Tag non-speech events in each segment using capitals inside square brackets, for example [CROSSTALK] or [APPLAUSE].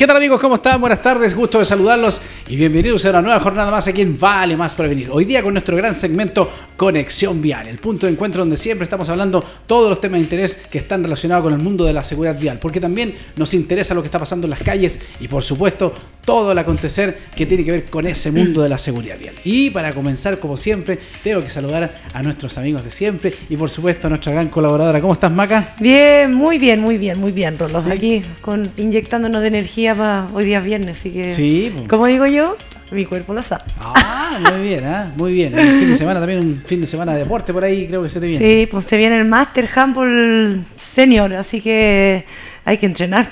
¿Qué tal amigos? ¿Cómo están? Buenas tardes, gusto de saludarlos y bienvenidos a una nueva jornada más aquí en Vale Más Prevenir. Hoy día con nuestro gran segmento Conexión Vial, el punto de encuentro donde siempre estamos hablando todos los temas de interés que están relacionados con el mundo de la seguridad vial, porque también nos interesa lo que está pasando en las calles y por supuesto todo el acontecer que tiene que ver con ese mundo de la seguridad vial. Y para comenzar, como siempre, tengo que saludar a nuestros amigos de siempre y por supuesto a nuestra gran colaboradora. ¿Cómo estás, Maca? Bien, muy bien, muy bien, muy bien, Rolos. Aquí con, inyectándonos de energía para hoy día viernes, así que... Sí. Como digo yo, mi cuerpo lo sabe. Ah, muy bien, ¿ah? muy bien. El fin de semana también, un fin de semana de deporte por ahí, creo que se te viene. Sí, pues se viene el Master Handball Senior, así que hay que entrenar.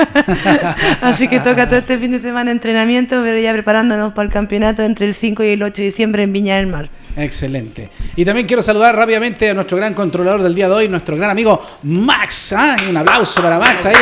[LAUGHS] así que toca todo este fin de semana entrenamiento, pero ya preparándonos para el campeonato entre el 5 y el 8 de diciembre en Viña del Mar. Excelente. Y también quiero saludar rápidamente a nuestro gran controlador del día de hoy, nuestro gran amigo Max. ¿ah? Un aplauso para Max ahí,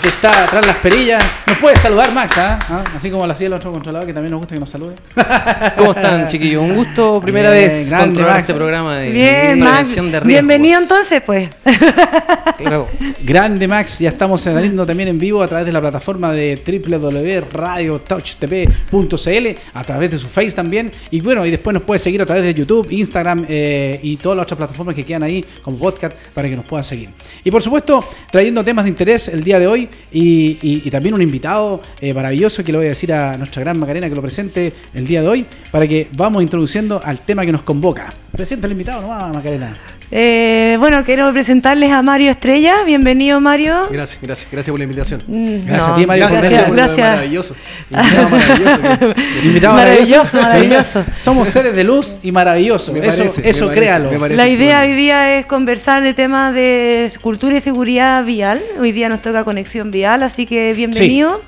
que está tras las perillas. Nos puede saludar Max, ¿ah? ¿Ah? así como lo hacía el otro controlador, que también nos gusta que nos salude. [LAUGHS] ¿Cómo están, chiquillos? Un gusto, primera Bien, vez controlar Max. este programa de Bien, Max. de riesgos. Bienvenido entonces, pues. [LAUGHS] Claro. Grande Max, ya estamos saliendo también en vivo a través de la plataforma de www.radiotouchtv.cl, a través de su Face también. Y bueno, y después nos puede seguir a través de YouTube, Instagram eh, y todas las otras plataformas que quedan ahí como podcast para que nos puedan seguir. Y por supuesto, trayendo temas de interés el día de hoy y, y- y también un invitado eh, maravilloso que le voy a decir a nuestra gran Macarena que lo presente el día de hoy para que vamos introduciendo al tema que nos convoca. Presenta el invitado nomás, Macarena. Eh, bueno, quiero presentarles a Mario Estrella. Bienvenido, Mario. Gracias, gracias, gracias por la invitación. Mm, Gracias no, a ti, Mario, por Gracias, venir. gracias. Maravilloso. Invitado maravilloso. que- [LAUGHS] Invitado Maravilloso, maravilloso. Somos seres de luz y maravillosos. Me Eso, parece, eso me créalo. me parece. La idea Bueno. hoy día es conversar de temas de cultura y seguridad vial. Hoy día nos toca conexión vial, así que bienvenido.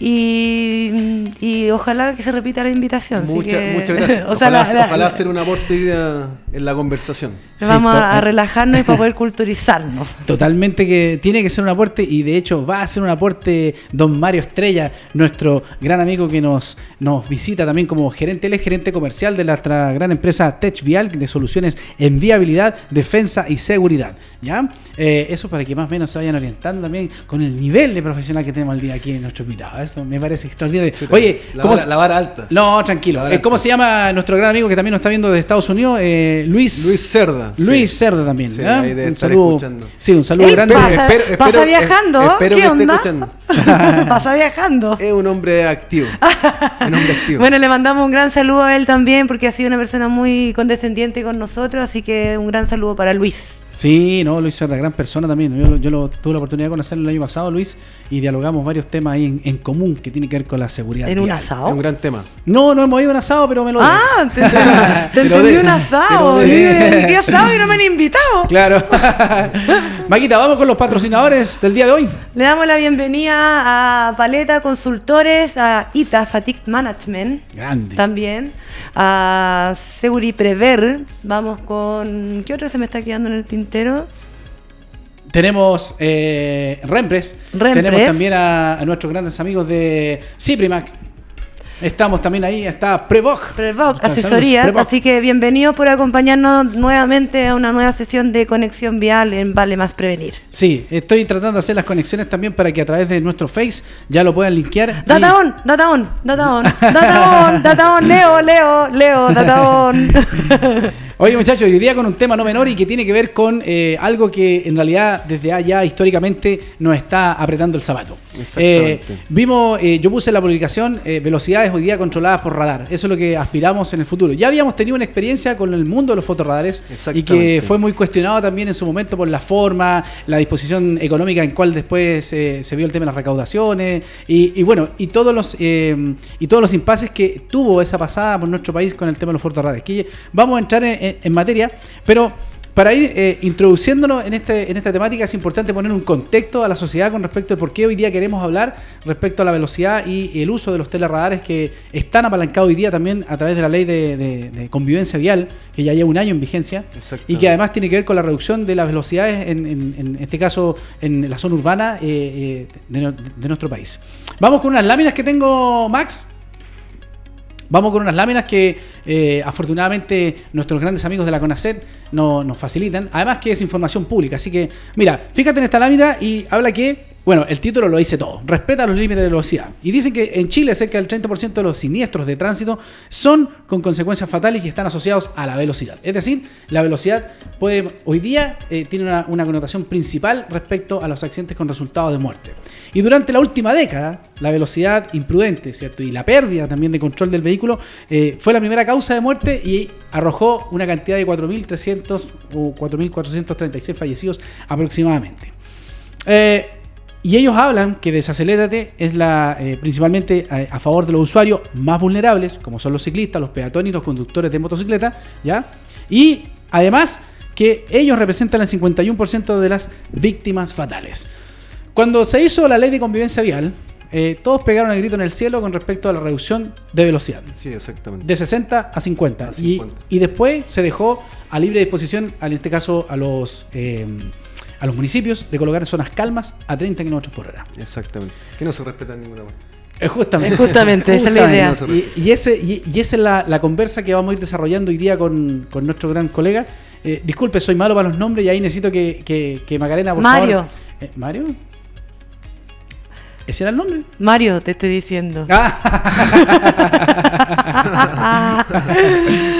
Y, y ojalá que se repita la invitación. así Muchas, que- muchas [LAUGHS] gracias. o sea, ojalá, la- la- ojalá hacer un aporte en la conversación. Sí, vamos a relajarnos y para [LAUGHS] poder culturizarnos. Totalmente que tiene que ser un aporte y de hecho va a ser un aporte don Mario Estrella, nuestro gran amigo que nos, nos visita también como gerente, él es gerente comercial de nuestra gran empresa Tech Vial de soluciones en viabilidad, defensa y seguridad. ¿ya? Eh, eso para que más o menos se vayan orientando también con el nivel de profesional que tenemos al día aquí en nuestro invitado. Eso me parece extraordinario. Oye, la ¿cómo vara, se- la vara alta. No, tranquilo. Eh, ¿Cómo se llama nuestro gran amigo que también nos está viendo de Estados Unidos? Eh, Luis, Luis Cerda. Luis sí. Cerda también. Sí, debe Un estar saludo. escuchando. Sí, un saludo Ey, grande. pasa- pasa viajando, espero ¿qué que esté onda? escuchando. [LAUGHS] Pasa viajando. Es un hombre activo. un hombre activo. Bueno, le mandamos un gran saludo a él también porque ha sido una persona muy condescendiente con nosotros, así que un gran saludo para Luis. Sí, no, Luis Cerda, gran persona también. Yo, yo lo- tuve la oportunidad de conocerlo el año pasado, Luis, y dialogamos varios temas ahí en, en común que tienen que ver con la seguridad. En un vial. es asado. un gran tema. No, no hemos ido a un asado, pero me lo Ah, te, te- [LAUGHS] te Pero entendí de- un asado. dije, ¿Qué asado? Y no me han invitado. Claro. [LAUGHS] Maquita, vamos con los patrocinadores del día de hoy. Le damos la bienvenida a Paleta Consultores, a ITA Fatigue Management. Grande. También a Seguriprever. Vamos con. ¿Qué otro se me está quedando en el tintero? Tenemos eh, Rempres. Rempres. Tenemos también a, a nuestros grandes amigos de Ciprimac. Estamos también ahí, está Prevoc. Prevoc, asesorías. Prevoc. Así que bienvenidos por acompañarnos nuevamente a una nueva sesión de conexión vial en Vale Más Prevenir. Sí, estoy tratando de hacer las conexiones también para que a través de nuestro Face ya lo puedan linkear. Data on, data on, data on, data on, data on, Leo, Leo, Leo, data on. [LAUGHS] Oye muchachos, hoy día con un tema no menor y que tiene que ver con eh, algo que en realidad desde allá históricamente nos está apretando el zapato. Eh, vimos, eh, yo puse en la publicación eh, velocidades hoy día controladas por radar. Eso es lo que aspiramos en el futuro. Ya habíamos tenido una experiencia con el mundo de los fotorradares y que fue muy cuestionado también en su momento por la forma, la disposición económica en cual después eh, se vio el tema de las recaudaciones y, y bueno, y todos los y todos los impases que tuvo esa pasada por nuestro país con el tema de los fotorradares. Que vamos a entrar en, en- en materia, pero para ir eh, introduciéndonos en, este, en esta temática es importante poner un contexto a la sociedad con respecto a por qué hoy día queremos hablar respecto a la velocidad y el uso de los teleradares que están apalancados hoy día también a través de la ley de, de- de convivencia vial, que ya lleva un año en vigencia, y que además tiene que ver con la reducción de las velocidades, en, en- en este caso en la zona urbana eh, eh, de, de nuestro país. Vamos con unas láminas que tengo, Max. Vamos con unas láminas que eh, afortunadamente nuestros grandes amigos de la CONACET no- nos facilitan. Además que es información pública. Así que, mira, fíjate en esta lámina y habla que Bueno, el título lo dice todo. Respeta los límites de velocidad. Y dicen que en Chile cerca del 30% de los siniestros de tránsito son con consecuencias fatales y están asociados a la velocidad. Es decir, la velocidad puede hoy día eh, tiene una, connotación principal respecto a los accidentes con resultado de muerte. Y durante la última década, la velocidad imprudente, ¿cierto? Y la pérdida también de control del vehículo eh, fue la primera causa de muerte y arrojó una cantidad de 4.300 o 4.436 fallecidos aproximadamente. Eh, y ellos hablan que Desacelérate es la eh, principalmente a, a favor de los usuarios más vulnerables, como son los ciclistas, los peatones y los conductores de motocicleta, ¿ya? Y además que ellos representan el 51% de las víctimas fatales. Cuando se hizo la ley de convivencia vial, eh, todos pegaron el grito en el cielo con respecto a la reducción de velocidad. Sí, exactamente. De 60 a 50. A Y, 50. y después se dejó a libre disposición, en este caso a los, eh, a los municipios, de colocar zonas calmas a 30 km por hora. Exactamente. Que no se respeta en ninguna parte. Justamente. Justamente, esa es la idea. Y, y ese, y, y esa es la, la conversa que vamos a ir desarrollando hoy día con, con nuestro gran colega. Eh, disculpe, soy malo para los nombres y ahí necesito que, que, que Macarena, por Mario. favor. Eh, ¿Mario? ¿Ese era el nombre? Mario, te estoy diciendo. Ah.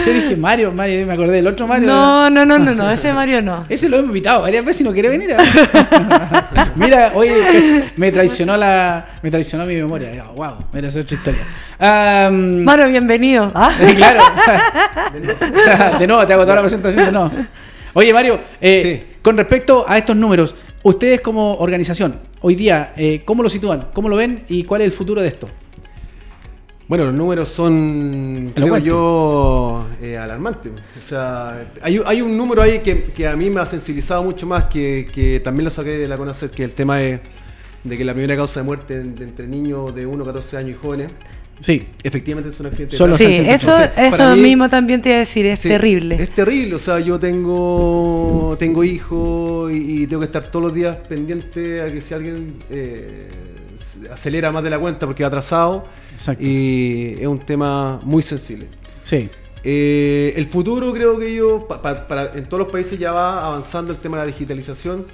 Yo dije Mario, Mario, me acordé del otro Mario. No, no, no, no, no, ese Mario no. Ese lo hemos invitado varias veces y no quiere venir. ¿eh? Mira, oye, me traicionó la, me traicionó mi memoria. Wow, era otra historia. Mario, bienvenido. Ah, [LAUGHS] claro. De nuevo, te hago toda la presentación de nuevo. Oye, Mario, eh, Sí. con respecto a estos números, ustedes como organización, hoy día, eh, ¿cómo lo sitúan? ¿Cómo lo ven? ¿Y cuál es el futuro de esto? Bueno, los números son, creo yo, eh, alarmantes. O sea, hay, hay un número ahí que, que a mí me ha sensibilizado mucho más, que, que también lo saqué de la CONACET, que el tema de, de que la primera causa de muerte entre niños de 1 a 14 años y jóvenes, Sí. efectivamente es un accidente. de Son los sí, eso, Entonces, eso mí- mismo también te iba a decir, es Sí, terrible. Es terrible, o sea, yo tengo tengo hijos y, y tengo que estar todos los días pendiente a que si alguien eh, acelera más de la cuenta porque va atrasado Exacto. y es un tema muy sensible. Sí. Eh, el futuro creo que yo, pa- pa- para, en todos los países ya va avanzando el tema de la digitalización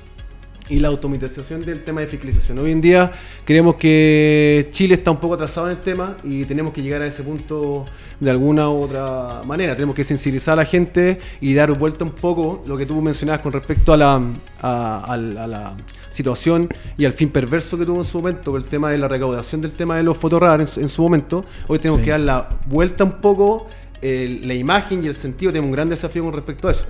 y la automatización del tema de fiscalización. Hoy en día creemos que Chile está un poco atrasado en el tema y tenemos que llegar a ese punto de alguna u otra manera. Tenemos que sensibilizar a la gente y dar vuelta un poco lo que tú mencionabas con respecto a la, a, a la- a la situación y al fin perverso que tuvo en su momento, el tema de la recaudación del tema de los fotorradar en, su- en su momento. Hoy tenemos Sí. que dar la vuelta un poco el- la imagen y el sentido. Tenemos un gran desafío con respecto a eso.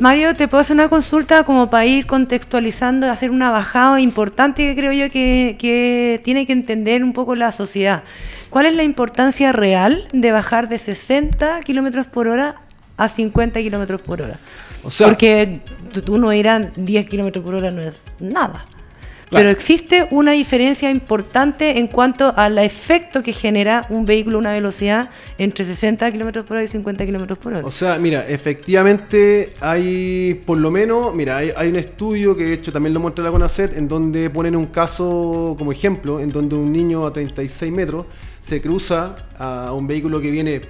Mario, te puedo hacer una consulta como para ir contextualizando, hacer una bajada importante que creo yo que, que tiene que entender un poco la sociedad. ¿Cuál es la importancia real de bajar de 60 kilómetros por hora a 50 kilómetros por hora? O sea- Porque tú- tú no dirás 10 kilómetros por hora no es nada. Claro. Pero existe una diferencia importante en cuanto al efecto que genera un vehículo a una velocidad entre 60 kilómetros por hora y 50 kilómetros por hora. O sea, mira, efectivamente hay, por lo menos, mira, hay, hay un estudio que de hecho también lo muestra la CONACET, en donde ponen un caso como ejemplo, en donde un niño a 36 metros se cruza a un vehículo que viene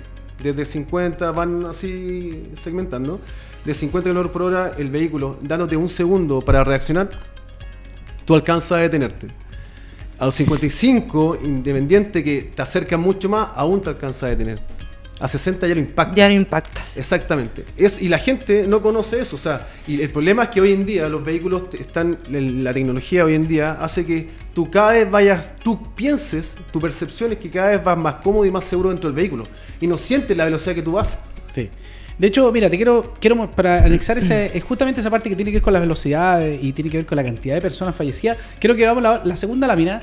desde 50, van así segmentando, de 50 km por hora el vehículo, dándote un segundo para reaccionar, tú alcanzas a detenerte. A los 55, independiente que te acercan mucho más, aún te alcanzas a detener. A 60 ya lo impactas. ya no impactas. Exactamente. Es, y la gente no conoce eso. O sea, y el problema es que hoy en día los vehículos están, la tecnología hoy en día hace que tú cada vez vayas, tú pienses, tu percepción es que cada vez vas más cómodo y más seguro dentro del vehículo. Y no sientes la velocidad que tú vas. Sí. De hecho, mira, te quiero, quiero para anexar ese, es justamente esa parte que tiene que ver con la velocidad eh, y tiene que ver con la cantidad de personas fallecidas. Creo que vamos la, la segunda lámina,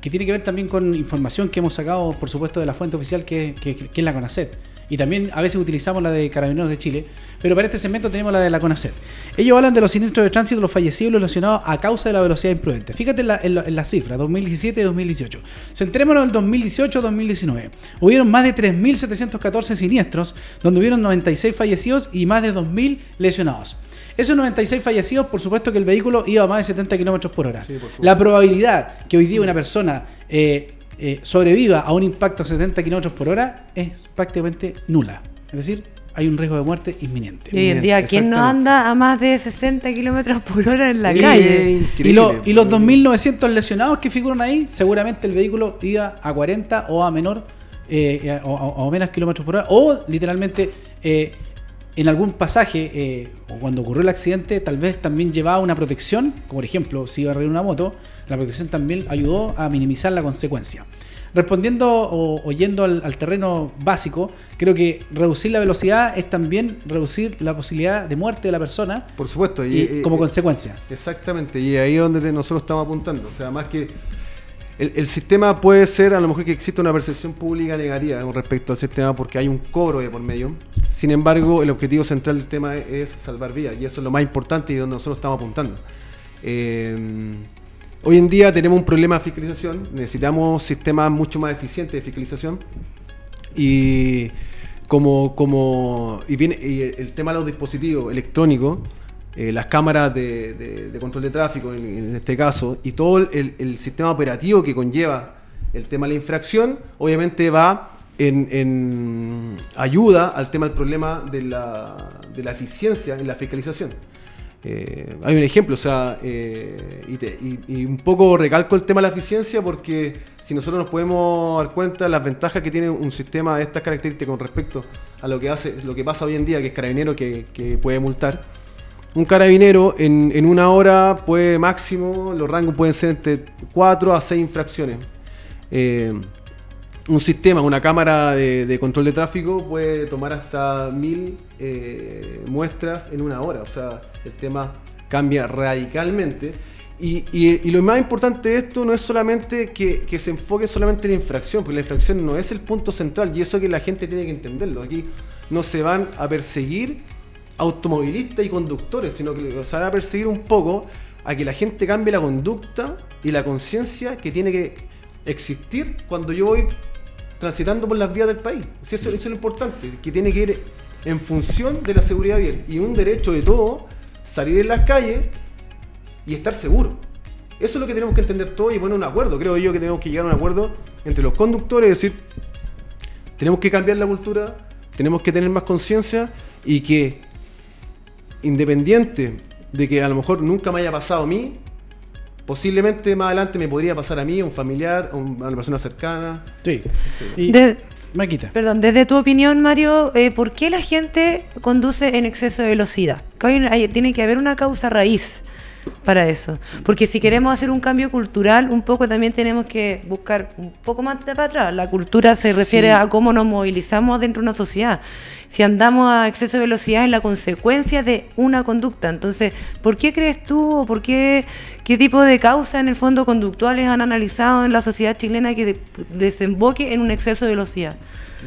que tiene que ver también con información que hemos sacado, por supuesto, de la fuente oficial que, que- que es la CONACET. Y también a veces utilizamos la de Carabineros de Chile, pero para este segmento tenemos la de la CONACET. Ellos hablan de los siniestros de tránsito, los fallecidos y los lesionados a causa de la velocidad imprudente. Fíjate en, la- en la- en las cifras, 2017 y 2018. Centrémonos en el 2018-2019. Hubieron más de 3.714 siniestros, donde hubieron 96 fallecidos y más de 2.000 lesionados. Esos 96 fallecidos, por supuesto que el vehículo iba a más de 70 kilómetros por hora. Sí, por supuesto. la probabilidad que hoy día una persona eh, eh, sobreviva a un impacto a 70 kilómetros por hora es prácticamente nula. Es decir, hay un riesgo de muerte inminente. Y hoy en día, ¿quién no anda a más de 60 kilómetros por hora en la calle? Y, lo- increíble. y los 2.900 lesionados que figuran ahí, seguramente el vehículo iba a 40 o a menor eh, o, o- o menos kilómetros por hora, o literalmente eh, en algún pasaje, eh, o cuando ocurrió el accidente, tal vez también llevaba una protección, como por ejemplo, si iba a reír una moto, la protección también ayudó a minimizar la consecuencia. Respondiendo o, o yendo al, al terreno básico, creo que reducir la velocidad es también reducir la posibilidad de muerte de la persona Por supuesto. y, y- como y- consecuencia. Exactamente, y ahí es donde nosotros estamos apuntando. O sea, más que el, el sistema puede ser, a lo mejor que existe una percepción pública negativa con respecto al sistema porque hay un cobro de por medio. Sin embargo, el objetivo central del tema es, es salvar vidas y eso es lo más importante y donde nosotros estamos apuntando. Eh, hoy en día tenemos un problema de fiscalización, necesitamos sistemas mucho más eficientes de fiscalización y como, como y el, tema de los dispositivos electrónicos, eh, las cámaras de, control de tráfico en, este caso, y todo el, el sistema operativo que conlleva el tema de la infracción, obviamente va en, en ayuda al tema del problema de la, de la eficiencia en la fiscalización. Eh, hay un ejemplo, o sea, eh, y, un poco recalco el tema de la eficiencia porque si nosotros nos podemos dar cuenta de las ventajas que tiene un sistema de estas características con respecto a lo que hace, lo que pasa hoy en día, que es carabinero que, puede multar. Un carabinero en, en una hora puede máximo, los rangos pueden ser entre 4 a 6 infracciones. Eh, un sistema, una cámara de, control de tráfico puede tomar hasta mil eh, muestras en una hora. O sea, el tema cambia radicalmente. Y, y- y lo más importante de esto no es solamente que, que se enfoque solamente en la infracción, porque la infracción no es el punto central y eso que la gente tiene que entenderlo. Aquí no se van a perseguir automovilistas y conductores, sino que se van a perseguir un poco a que la gente cambie la conducta y la conciencia que tiene que existir cuando yo voy transitando por las vías del país. Si eso, eso es lo importante, que tiene que ir en función de la seguridad vial. Y un derecho de todo, salir en las calles y estar seguro. Eso es lo que tenemos que entender todos y poner un acuerdo. Creo yo que tenemos que llegar a un acuerdo entre los conductores y decir, tenemos que cambiar la cultura, tenemos que tener más conciencia y que independiente de que a lo mejor nunca me haya pasado a mí, posiblemente más adelante me podría pasar a mí, a un familiar, a un- a una persona cercana. Sí. Y, De- Maquita. Perdón, desde tu opinión, Mario, eh, ¿por qué la gente conduce en exceso de velocidad? Que hay- hay- tiene que haber una causa raíz para eso. Porque si queremos hacer un cambio cultural, un poco también tenemos que buscar un poco más de para atrás. La cultura se refiere Sí. a cómo nos movilizamos dentro de una sociedad. Si andamos a exceso de velocidad es la consecuencia de una conducta. Entonces, ¿por qué crees tú o por qué, qué tipo de causas en el fondo conductuales han analizado en la sociedad chilena que de- desemboque en un exceso de velocidad?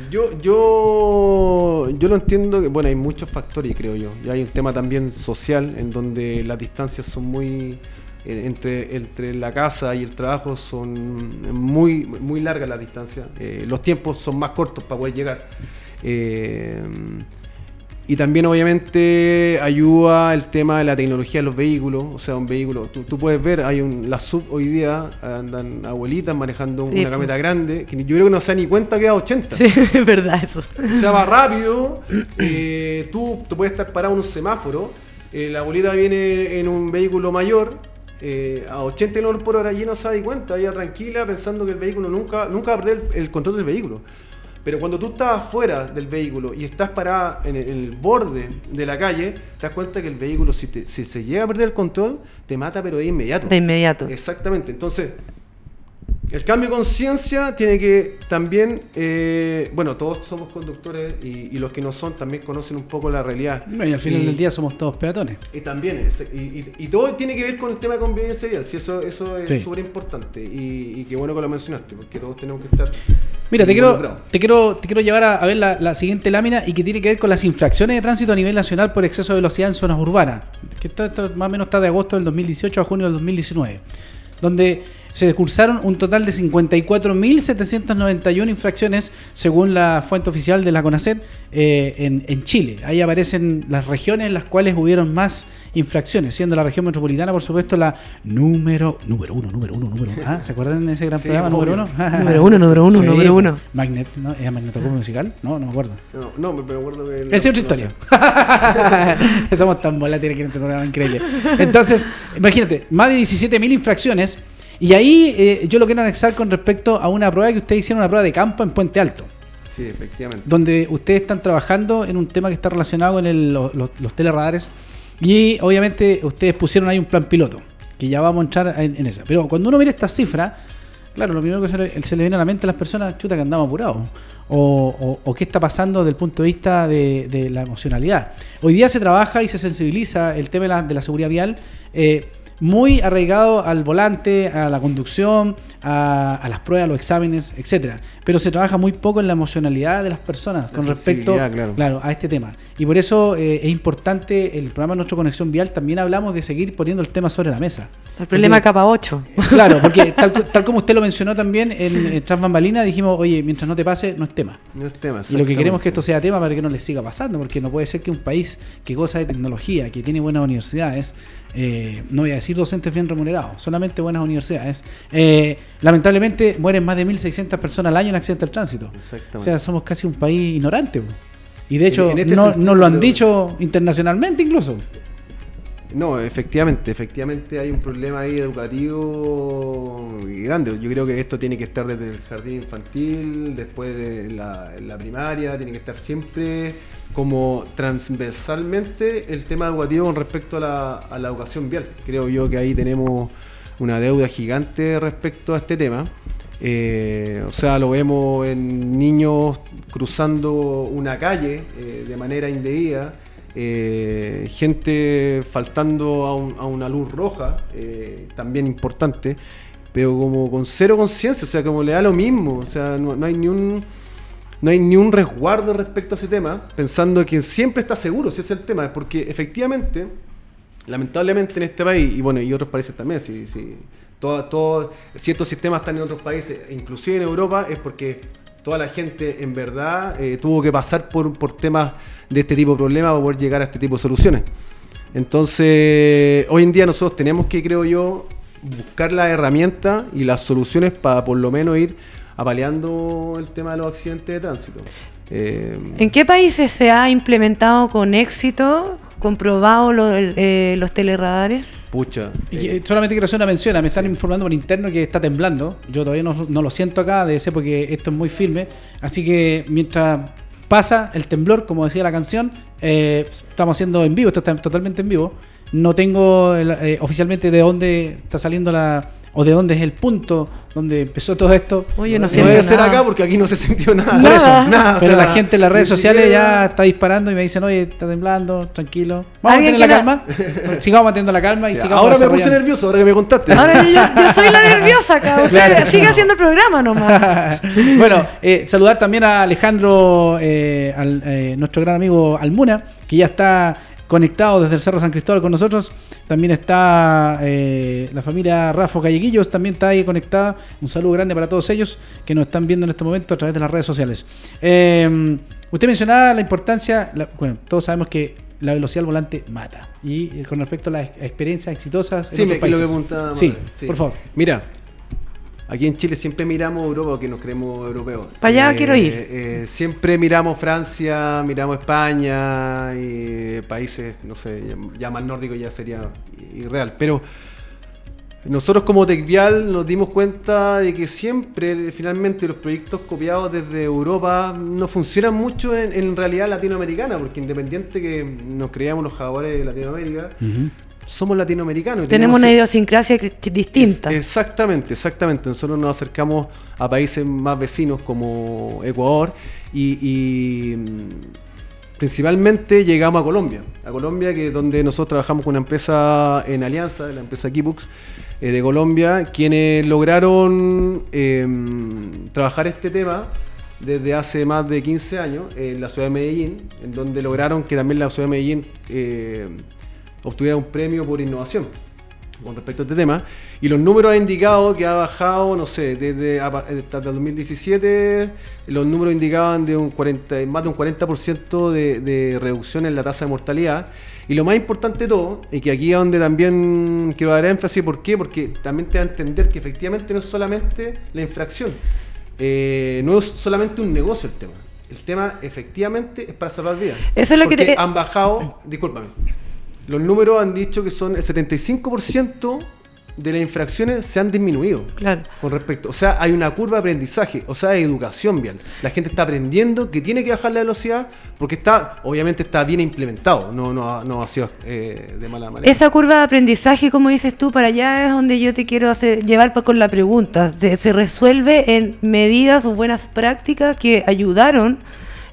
Yo, yo, yo lo entiendo bueno, hay muchos factores, creo yo. Y hay un tema también social en donde las distancias son muy. eh, entre, entre la casa y el trabajo son muy, muy largas las distancias. Eh, los tiempos son más cortos para poder llegar. Eh, y también obviamente ayuda el tema de la tecnología de los vehículos. O sea, un vehículo, tú, tú puedes ver, hay un, las sub hoy día andan abuelitas manejando Sí, una camioneta grande, que yo creo que no se da ni cuenta que a 80. Sí, [LAUGHS] es verdad eso. O sea, va rápido, eh, tú, tú puedes estar parado en un semáforo, eh, la abuelita viene en un vehículo mayor, eh, a 80 km por hora, y no se da ni cuenta, ella tranquila, pensando que el vehículo nunca, nunca va a perder el, el control del vehículo. Pero cuando tú estás afuera del vehículo y estás parada en el, en el borde de la calle, te das cuenta que el vehículo, si, te- si se llega a perder el control, te mata, pero de inmediato. De inmediato. Exactamente. Entonces, el cambio de conciencia tiene que también, eh, bueno, todos somos conductores y, y los que no son también conocen un poco la realidad. No, y al final Y- del día somos todos peatones. Y también, y, todo tiene que ver con el tema de convivencia vial, si eso, eso es Sí. súper importante y, qué bueno que lo mencionaste, porque todos tenemos que estar Mira, te quiero, te quiero, te quiero llevar a, a ver la, la siguiente lámina y que tiene que ver con las infracciones de tránsito a nivel nacional por exceso de velocidad en zonas urbanas. Que esto, esto más o menos está de agosto del 2018 a junio del 2019. Donde se cursaron un total de 54.791 infracciones según la fuente oficial de la CONACET eh, en, en Chile. Ahí aparecen las regiones en las cuales hubieron más infracciones, siendo la región metropolitana, por supuesto, la número número uno, número uno, número uno. Ah, ¿Se acuerdan de ese gran Sí, programa número uno? Número uno, número uno, Sí, número uno. Magnet, ¿no? ¿Era Magnetocomio musical? No, no me acuerdo. No, no, me acuerdo que. Esa es otra historia. [LAUGHS] Somos tan volátiles que en este programa increíble. Entonces, imagínate, más de 17.000 infracciones. Y ahí eh, yo lo quiero anexar con respecto a una prueba que ustedes hicieron, una prueba de campo en Puente Alto, Sí, efectivamente. donde ustedes están trabajando en un tema que está relacionado con el- los, los, teleradares. Y obviamente ustedes pusieron ahí un plan piloto, que ya vamos a entrar en, en esa. Pero cuando uno mira esta cifra, claro, lo primero que se le, se le viene a la mente a las personas, chuta, que andamos apurados. O, o- o qué está pasando desde el punto de vista de, de la emocionalidad. Hoy día se trabaja y se sensibiliza el tema de la, de la seguridad vial. eh, muy arraigado al volante, a la conducción, a, a las pruebas, a los exámenes, etcétera. Pero se trabaja muy poco en la emocionalidad de las personas con respecto sensibilidad, claro. claro, a este tema. Y por eso eh, es importante el programa Nuestra Conexión Vial. También hablamos de seguir poniendo el tema sobre la mesa. El problema Porque- capa 8. Claro, porque [LAUGHS] tal, como usted lo mencionó también en, en Tras Bambalinas, dijimos, oye, mientras no te pase, no es tema. No es tema. Y lo que queremos es que esto sea tema para que no les siga pasando, porque no puede ser que un país que goza de tecnología, que tiene buenas universidades, eh, no voy a decir docentes bien remunerados, solamente buenas universidades, eh, lamentablemente mueren más de 1.600 personas al año en accidentes del tránsito. Exactamente. O sea, somos casi un país ignorante. Y de hecho, En- en este no, sentido, nos lo han dicho internacionalmente incluso. No, efectivamente, efectivamente hay un problema ahí educativo grande. Yo creo que esto tiene que estar desde el jardín infantil, después de la, primaria, tiene que estar siempre como transversalmente el tema educativo con respecto a la, a la educación vial. Creo yo que ahí tenemos una deuda gigante respecto a este tema. Eh, o sea, lo vemos en niños cruzando una calle eh, de manera indebida, eh, gente faltando a, un- a una luz roja, eh, también importante, pero como con cero conciencia, o sea, como le da lo mismo, o sea, no, no hay ni un no hay ni un resguardo respecto a ese tema, pensando que siempre está seguro, si ese es el tema, porque efectivamente, lamentablemente en este país, y bueno, y otros países también, si, si, todo, todo, si estos sistemas están en otros países, inclusive en Europa, es porque toda la gente en verdad eh, tuvo que pasar por, por temas de este tipo de problemas para poder llegar a este tipo de soluciones. Entonces, hoy en día nosotros tenemos que, creo yo, buscar las herramientas y las soluciones para por lo menos ir apaleando el tema de los accidentes de tránsito. Eh, ¿En qué países se ha implementado con éxito, comprobado eh, los teleradares? Pucha. Y eh, solamente quiero hacer una mención, me están informando por interno que está temblando. Yo todavía no, no lo siento acá, debe ser porque esto es muy firme. Así que mientras pasa el temblor, como decía la canción, eh, estamos haciendo en vivo, esto está totalmente en vivo. No tengo eh, oficialmente de dónde está saliendo la. O de dónde es el punto donde empezó todo esto. Oye, no no debe ser acá porque aquí no se sintió nada. Por eso, Nada, o pero sea, la gente en las redes sociales siquiera- ya está disparando y me dicen, oye, está temblando, tranquilo. Vamos a ¿Alguien mantener la calma. sigamos manteniendo la calma y Sí, sigamos ahora me puse nervioso, ahora que me contaste. Ahora yo, yo soy la nerviosa acá. [LAUGHS] Claro. sigue haciendo el programa nomás. [LAUGHS] bueno, eh, saludar también a Alejandro, eh, al, eh, nuestro gran amigo Almuna, que ya está conectado desde el Cerro San Cristóbal con nosotros. También está eh, la familia Rafa Calleguillos, también está ahí conectada. Un saludo grande para todos ellos que nos están viendo en este momento a través de las redes sociales. Eh, usted mencionaba la importancia, la- bueno, todos sabemos que la velocidad al volante mata. Y eh, con respecto a las ex- experiencias exitosas en Sí, otros me, lo que países. sí, sí. por favor. Mira, aquí en Chile siempre miramos Europa porque nos creemos europeos. Pa' allá quiero ir. eh, siempre miramos Francia, miramos España y países, no sé, ya, ya más nórdicos ya sería irreal. Pero nosotros como Tecvial nos dimos cuenta de que siempre, finalmente, los proyectos copiados desde Europa no funcionan mucho en, en realidad latinoamericana, porque independiente que nos creamos los jaguares de Latinoamérica, somos latinoamericanos. y Tenemos una idiosincrasia distinta. es- exactamente, exactamente. Nosotros nos acercamos a países más vecinos como Ecuador y, y, mm, principalmente llegamos a Colombia. A Colombia, que es donde nosotros trabajamos con una empresa en alianza, la empresa Kibux eh, de Colombia, quienes lograron eh, trabajar este tema desde hace más de 15 años en la ciudad de Medellín, en donde lograron que también la ciudad de Medellín eh, obtuviera un premio por innovación. con respecto a este tema. Y los números han indicado que ha bajado, no sé, desde apa- hasta el 2017, los números indicaban de un 40, más de un 40% de, de reducción en la tasa de mortalidad. Y lo más importante de todo, y que aquí es donde también quiero dar énfasis, ¿por qué? Porque también te da a entender que efectivamente no es solamente la infracción, eh, no es solamente un negocio el tema. El tema efectivamente es para salvar vidas. Eso es lo que te- han bajado, discúlpame, los números han dicho que son el 75% de las infracciones se han disminuido. Claro. Con respecto, o sea, hay una curva de aprendizaje, o sea, de educación vial. La gente está aprendiendo que tiene que bajar la velocidad porque está, obviamente está bien implementado, no, no, ha- no ha sido eh, de mala manera. Esa curva de aprendizaje, como dices tú, para allá es donde yo te quiero hacer, llevar con la pregunta. Se, se resuelve en medidas o buenas prácticas que ayudaron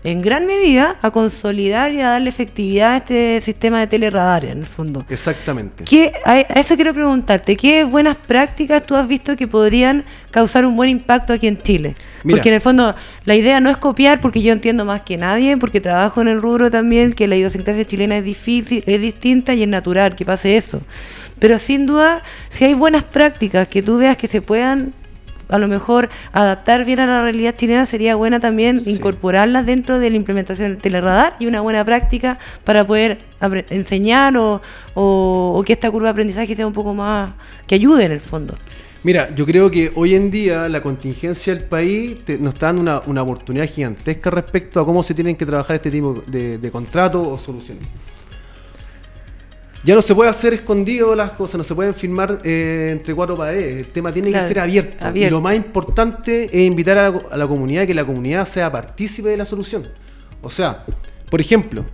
en gran medida a consolidar y a darle efectividad a este sistema de teleradar, en el fondo. Exactamente. ¿Qué, a a eso quiero preguntarte, ¿qué buenas prácticas tú has visto que podrían causar un buen impacto aquí en Chile? Mira. Porque en el fondo la idea no es copiar, porque yo entiendo más que nadie, porque trabajo en el rubro también, que la idiosincrasia chilena es difícil, es distinta y es natural que pase eso. Pero sin duda, si hay buenas prácticas que tú veas que se puedan a lo mejor adaptar bien a la realidad chilena sería buena también Sí. incorporarlas dentro de la implementación del teleradar y una buena práctica para poder enseñar o, o- o que esta curva de aprendizaje sea un poco más que ayude en el fondo. Mira, yo creo que hoy en día la contingencia del país te- nos está dando una, una oportunidad gigantesca respecto a cómo se tienen que trabajar este tipo de, de contratos o soluciones. Ya no se puede hacer escondido las cosas, no se pueden firmar eh, entre cuatro paredes. El tema tiene Claro, que ser abierto. abierto. Y lo más importante es invitar a la, a la comunidad, que la comunidad sea partícipe de la solución. O sea, por ejemplo,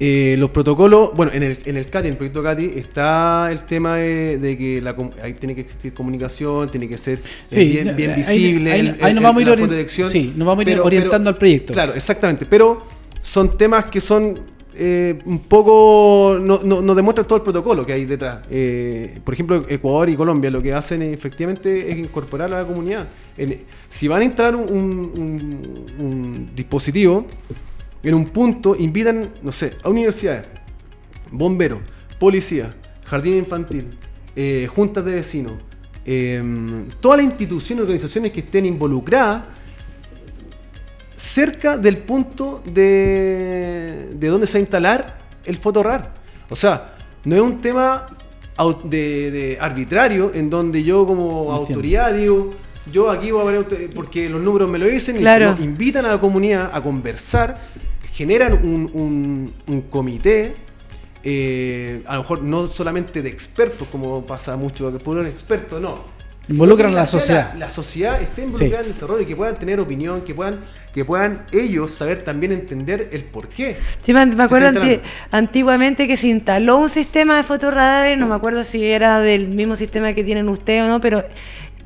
eh, los protocolos, bueno, en el, en el CATI, en el proyecto CATI, está el tema de, de que la, ahí tiene que existir comunicación, tiene que ser eh, Sí, bien, visible. ahí- nos vamos a ir sí, nos vamos a ir orientando al proyecto. Claro, exactamente. Pero son temas que son eh, un poco. No, no, no demuestran todo el protocolo que hay detrás. Eh, por ejemplo, Ecuador y Colombia lo que hacen efectivamente es incorporar a la comunidad. Si van a instalar un, un- dispositivo en un punto, invitan, no sé, a universidades, bomberos, policía, jardín infantil, eh, juntas de vecinos, todas las instituciones y organizaciones que estén involucradas cerca del punto de, de donde se va a instalar el fotorrar. O sea, no es un tema de, de arbitrario en donde yo como Entiendo. autoridad digo, yo aquí voy a poner porque los números me lo dicen Claro. y invitan a la comunidad a conversar, generan un, un- un comité. eh, a lo mejor no solamente de expertos, como pasa mucho, que por un experto, no. Involucran a la sociedad. La, sociedad esté involucrada en el desarrollo y que puedan tener opinión, que puedan, que puedan ellos saber también entender el por qué. Sí, me, acuerdo anti- antiguamente que se instaló un sistema de fotorradares, no me acuerdo si era del mismo sistema que tienen ustedes o no, pero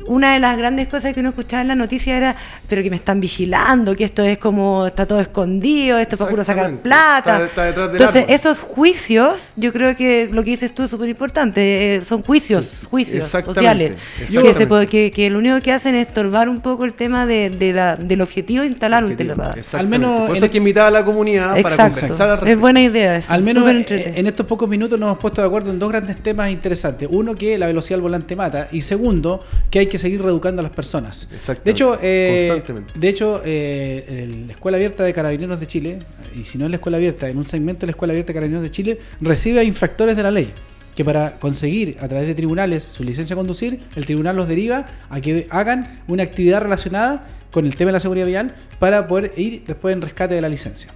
una de las grandes cosas que uno escuchaba en la noticia era, pero que me están vigilando, que esto es como, está todo escondido, esto es para puro sacar plata. Está- está Entonces, árbol. esos juicios, yo creo que lo que dices tú es súper importante, eh, son juicios, juicios exactamente, sociales, que, exactamente. se puede- que, que lo único que hacen es estorbar un poco el tema de, de la, del objetivo de instalar un teleradar. Al menos Por eso hay que invitar a la comunidad para Exacto. conversar al Es buena idea eso. Al menos eh, en estos pocos minutos nos hemos puesto de acuerdo en dos grandes temas interesantes. Uno, que la velocidad al volante mata. Y segundo, que hay que seguir reeducando a las personas. De hecho, eh, de hecho eh, la Escuela Abierta de Carabineros de Chile, y si no es la Escuela Abierta, en un segmento de la Escuela Abierta de Carabineros de Chile, recibe a infractores de la ley. Que para conseguir a través de tribunales su licencia a conducir, el tribunal los deriva a que hagan una actividad relacionada con el tema de la seguridad vial para poder ir después en rescate de la licencia.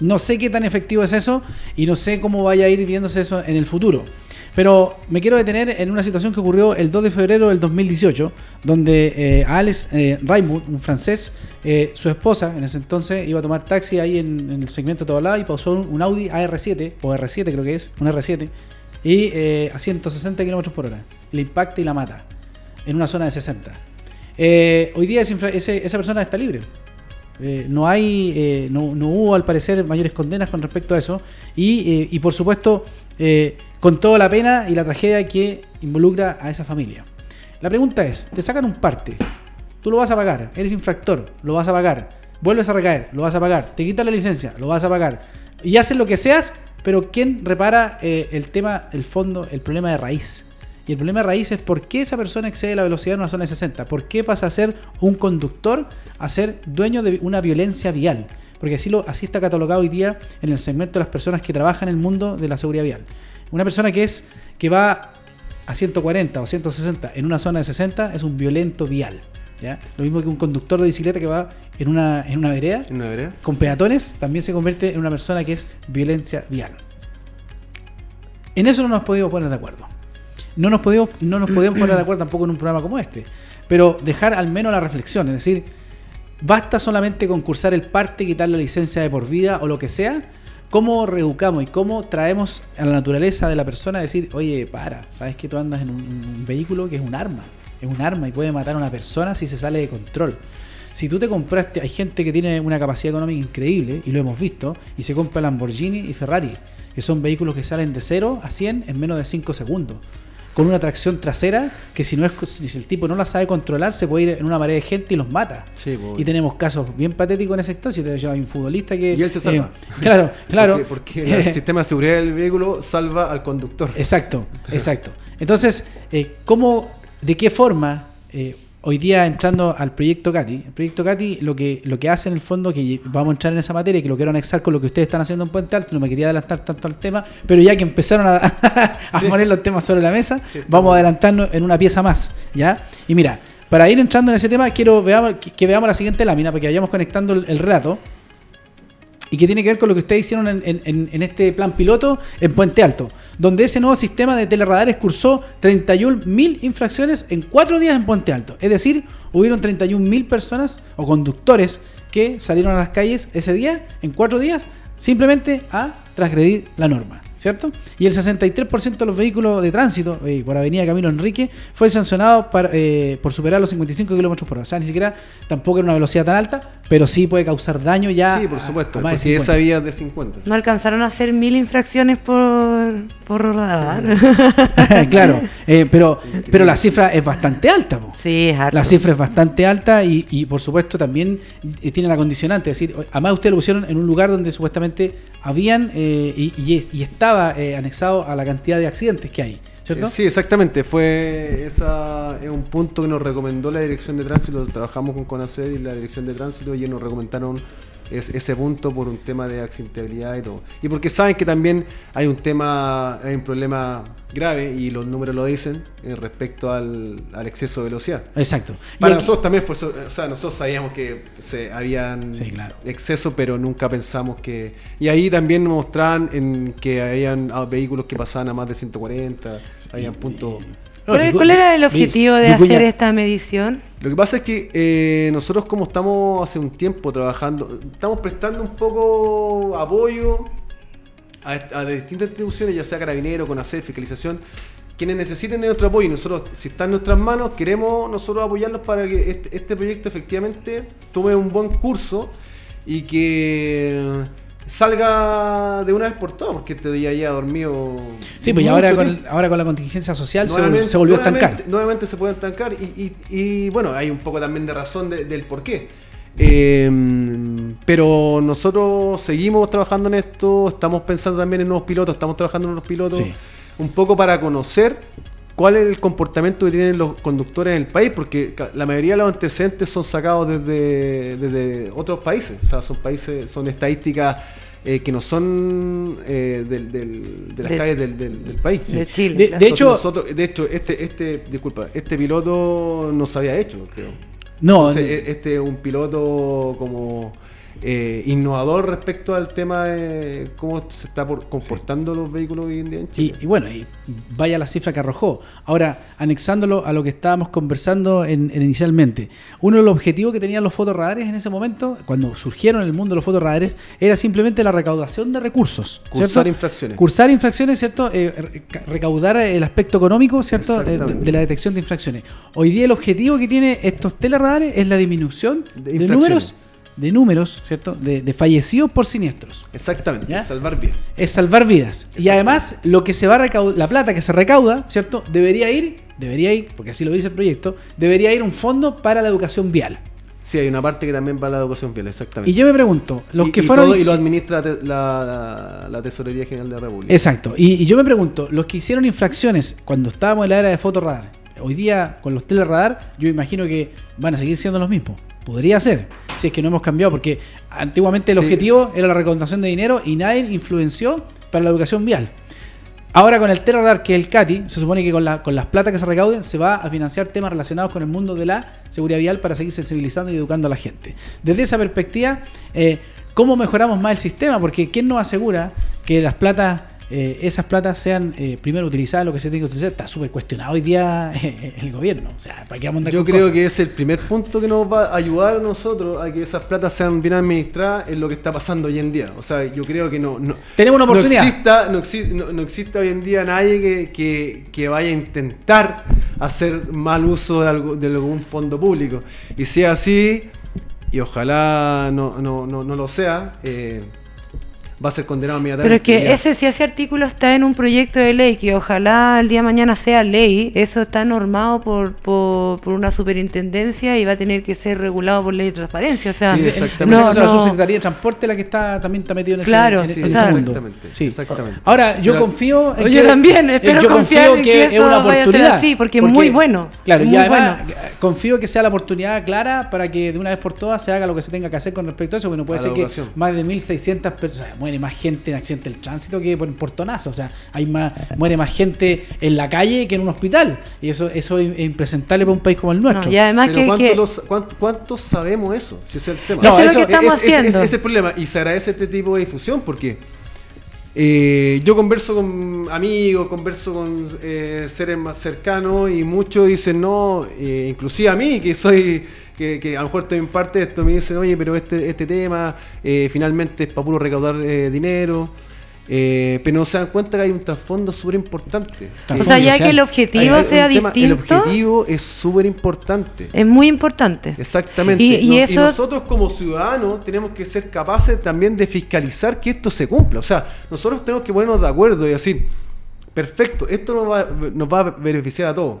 No sé qué tan efectivo es eso y no sé cómo vaya a ir viéndose eso en el futuro. Pero me quiero detener en una situación que ocurrió el 2 de febrero del 2018, donde eh, a Alex eh, Raimund, un francés, eh, su esposa en ese entonces iba a tomar taxi ahí en, el segmento de Tobalá y pausó un, Audi AR7, o R7 creo que es, un R7, y eh, a 160 kilómetros por hora. Le impacta y la mata en una zona de 60. Eh, hoy día ese- esa persona está libre. Eh, no hay, eh, no, no hubo al parecer mayores condenas con respecto a eso y, eh, y por supuesto con toda la pena y la tragedia que involucra a esa familia. La pregunta es, te sacan un parte, tú lo vas a pagar, eres infractor, lo vas a pagar, vuelves a recaer, lo vas a pagar, te quitan la licencia, lo vas a pagar y haces lo que seas, pero ¿quién repara el tema, el fondo, el problema de raíz? Y el problema raíz es por qué esa persona excede la velocidad en una zona de 60. ¿Por qué pasa a ser un conductor a ser dueño de una violencia vial? Porque así, lo, así está catalogado hoy día en el segmento de las personas que trabajan en el mundo de la seguridad vial. Una persona que es que va a 140 o 160 en una zona de 60 es un violento vial. ¿ya? Lo mismo que un conductor de bicicleta que va en una, en una vereda ¿En una vereda? con peatones también se convierte en una persona que es violencia vial. En eso no nos podemos poner de acuerdo. No nos podemos, no nos podemos poner de acuerdo tampoco en un programa como este. Pero dejar al menos la reflexión, es decir, basta solamente concursar el parte, quitar la licencia de por vida o lo que sea. ¿Cómo reeducamos y cómo traemos a la naturaleza de la persona a decir, oye, para, sabes que tú andas en un, vehículo que es un arma, es un arma y puede matar a una persona si se sale de control? Si tú te compraste, hay gente que tiene una capacidad económica increíble, y lo hemos visto, y se compra Lamborghini y Ferrari, que son vehículos que salen de 0 a 100 en menos de 5 segundos. Con una tracción trasera que si no es si el tipo no la sabe controlar, se puede ir en una pared de gente y los mata. Sí, po. Y tenemos casos bien patéticos en esa historia. Yo, Hay un futbolista que. Y él se salva. [LAUGHS] claro, claro. Porque, porque el [LAUGHS] sistema de seguridad del vehículo salva al conductor. Exacto, exacto. Entonces, eh, ¿cómo, de qué forma, eh, hoy día entrando al proyecto CATI, el proyecto CATI lo que, lo que hace en el fondo, que vamos a entrar en esa materia, y que lo quiero anexar con lo que ustedes están haciendo en Puente Alto, no me quería adelantar tanto al tema, pero ya que empezaron a, [LAUGHS] a Sí. poner los temas sobre la mesa, Sí, vamos a adelantarnos en una pieza más, ¿ya? Y mira, para ir entrando en ese tema, quiero veamos, que, que veamos la siguiente lámina, para que vayamos conectando el- el relato y que tiene que ver con lo que ustedes hicieron en, este plan piloto en Puente Alto, donde ese nuevo sistema de teleradares cursó 31.000 infracciones en cuatro días en Puente Alto. Es decir, hubieron 31.000 personas o conductores que salieron a las calles ese día, en cuatro días, simplemente a transgredir la norma. ¿Cierto? Y el 63% de los vehículos de tránsito eh, por Avenida Camilo Enrique fue sancionado para, eh, por superar los 55 kilómetros por hora. O sea, ni siquiera tampoco era una velocidad tan alta, pero sí puede causar daño ya. sí, por a- supuesto. a más de Porque 50. esa vía de 50. No alcanzaron a hacer mil infracciones por, por radar. [LAUGHS] claro, eh, pero, pero la cifra es bastante alta. po. sí, es harto. La cifra es bastante alta y, y, por supuesto también eh, tiene la condicionante. Es decir, además ustedes lo pusieron en un lugar donde supuestamente habían eh, y, y- y estaba eh, anexado a la cantidad de accidentes que hay. ¿Cierto? Eh, Sí, exactamente. Fue esa es un punto que nos recomendó la Dirección de Tránsito. Trabajamos con CONACED y la Dirección de Tránsito y nos recomendaron es- ese punto por un tema de accidentabilidad y todo. Y porque saben que también hay un tema, hay un problema grave y los números lo dicen eh, respecto al, al exceso de velocidad. Exacto. Para aquí- nosotros también fue, o sea, nosotros sabíamos que se habían Sí, claro. exceso, pero nunca pensamos que... Y ahí también nos mostraban en que habían ah, vehículos que pasaban a más de 140, habían puntos... ¿Cuál, cuál era el objetivo de hacer esta medición? Lo que pasa es que eh, nosotros como estamos hace un tiempo trabajando, estamos prestando un poco apoyo a, las distintas instituciones, ya sea carabinero, con hacer fiscalización, quienes necesiten de nuestro apoyo. Y nosotros, si está en nuestras manos, queremos nosotros apoyarlos para que este, este proyecto efectivamente tome un buen curso y que salga de una vez por todas, porque este día ya dormido. Sí, pues y ahora con, ahora con la contingencia social se, vol- Nuevamente- se volvió a estancar. nuevamente- Nuevamente se puede estancar y, y- y, bueno, hay un poco también de razón de- del por qué. Eh, pero nosotros seguimos trabajando en esto, estamos pensando también en nuevos pilotos, estamos trabajando en nuevos pilotos, Sí. un poco para conocer cuál es el comportamiento que tienen los conductores en el país, porque la mayoría de los antecedentes son sacados desde, desde otros países, o sea, son países, son estadísticas eh, que no son eh, del- del- de las De- calles del, del- del país. De Chile. De- claro. de Entonces hecho- nosotros- de hecho, este, este, disculpa, este piloto no se había hecho, creo. No, Entonces, e- este es un piloto como eh, innovador respecto al tema de cómo se está por- comportando los vehículos hoy en día en Chile. y bueno, y vaya la cifra que arrojó. Ahora, anexándolo a lo que estábamos conversando en, en inicialmente, uno de los objetivos que tenían los fotorradares en ese momento, cuando surgieron en el mundo los fotorradares, era simplemente la recaudación de recursos. Cursar ¿cierto? infracciones. Cursar infracciones, ¿cierto? Eh, re- recaudar el aspecto económico, ¿cierto? Eh, De, la detección de infracciones. Hoy día el objetivo que tiene estos teleradares es la disminución De números, de números, ¿cierto? De, de fallecidos por siniestros Exactamente, ¿Ya? salvar vidas. es salvar vidas. Y además, lo que se va a recaudar, la plata que se recauda, ¿cierto? Debería ir, debería ir, porque así lo dice el proyecto, debería ir un fondo para la educación vial. Sí, hay una parte que también va a la educación vial, exactamente. Y yo me pregunto, los Y- que y fueron... todo- y lo administra la, la- Tesorería General de la República. Exacto. Y, y yo me pregunto, los que hicieron infracciones cuando estábamos en la era de fotoradar, hoy día con los teleradar, yo imagino que van a seguir siendo los mismos. Podría ser, si es que no hemos cambiado, porque antiguamente el Sí. objetivo era la recaudación de dinero y nadie influenció para la educación vial. Ahora con el teleradar, que es el CATI, se supone que con, la- con las plata que se recauden se va a financiar temas relacionados con el mundo de la seguridad vial para seguir sensibilizando y educando a la gente. Desde esa perspectiva, eh, ¿cómo mejoramos más el sistema? Porque ¿quién nos asegura que las platas, eh, esas platas sean eh, primero utilizadas, lo que se tiene que utilizar? Está súper cuestionado hoy día [LAUGHS] eh, el gobierno. O sea, ¿para qué vamos a Yo creo cosas? que es el primer punto que nos va a ayudar a nosotros a que esas platas sean bien administradas en lo que está pasando hoy en día. O sea, yo creo que no... no Tenemos una oportunidad. No exista, no, exi- no- no exista hoy en día nadie que, que- que vaya a intentar hacer mal uso de, algo- de algún fondo público. Y si es así, y ojalá no, no, no, no lo sea, eh, va a ser condenado inmediatamente. Pero es que ese, si ese artículo está en un proyecto de ley, que ojalá el día de mañana sea ley, eso está normado por, por, por una superintendencia y va a tener que ser regulado por ley de transparencia. O sea, Sí, exactamente. no, caso, la no. subsecretaría de Transporte la que está también está metido en ese, Claro, en, sí, en ese o sea, mundo. exactamente, Sí. exactamente. Ahora, yo Pero- confío en Yo que- también, eh, espero yo confiar confío en que, que es eso una vaya a ser oportunidad. así, porque es muy bueno, Claro, muy y además bueno. eh, confío que sea la oportunidad clara para que de una vez por todas se haga lo que se tenga que hacer con respecto a eso, porque no puede A ser que más de 1.600 personas, muere más gente en accidente del tránsito que por portonazo, o sea, hay más, muere más gente en la calle que en un hospital, y eso, eso es impresentable para un país como el nuestro. No, y además Pero que, ¿cuántos, que- los- cuántos- cuántos sabemos eso? Si ese es el tema. No, eso es lo que estamos es, es- haciendo. es- ese es el problema. Y se agradece este tipo de difusión porque eh, yo converso con amigos, converso con eh, seres más cercanos y muchos dicen no, eh, inclusive a mí que soy, que, que a lo mejor estoy en parte de esto, me dicen, oye, pero este, este tema eh, finalmente es para puro recaudar eh, dinero. Eh, pero no se dan cuenta que hay un trasfondo súper importante. o sea, ya que el objetivo Hay- sea tema- distinto, El objetivo es súper importante. es muy importante. Exactamente. Y- y No- eso- nosotros como ciudadanos tenemos que ser capaces también de fiscalizar que esto se cumpla. O sea, nosotros tenemos que ponernos de acuerdo y decir, perfecto, esto nos va, nos va a beneficiar a todos.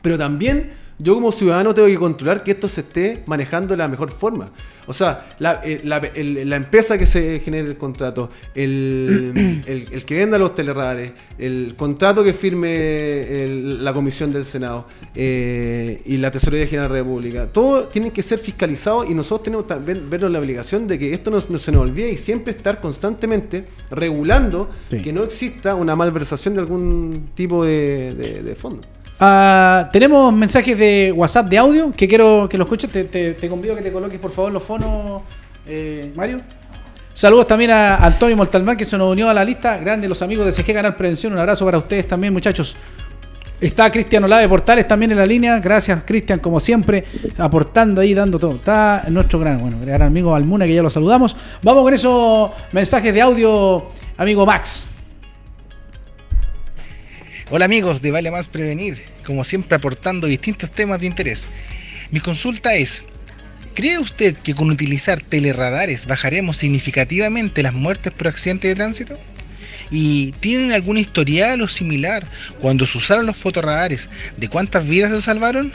Pero también yo como ciudadano tengo que controlar que esto se esté manejando de la mejor forma. O sea, la, eh, la- el- la empresa que se genere el contrato, el, [CLEARS THROAT] el- el que venda los teleradares, el contrato que firme el- la comisión del Senado eh, y la Tesorería General de la República, todo tiene que ser fiscalizado y nosotros tenemos también vernos la obligación de que esto no, no se nos olvide y siempre estar constantemente regulando Sí. que no exista una malversación de algún tipo de, de- de fondo. Ah, tenemos mensajes de WhatsApp de audio que quiero que lo escuches. Te, te- convido a que te coloques por favor los fonos, eh, Mario. Saludos también a Antonio Montalmán que se nos unió a la lista. Grande, los amigos de CG Canal Prevención. Un abrazo para ustedes también, muchachos. Está Cristian Olave Portales también en la línea. Gracias, Cristian, como siempre, aportando ahí, dando todo. Está nuestro gran, bueno, gran amigo Almuna, que ya lo saludamos. Vamos con esos mensajes de audio, amigo Max. Hola amigos de Vale Más Prevenir, como siempre aportando distintos temas de interés. Mi consulta es, ¿cree usted que con utilizar teleradares bajaremos significativamente las muertes por accidente de tránsito? ¿Y tienen algún historial o similar cuando se usaron los fotoradares de cuántas vidas se salvaron?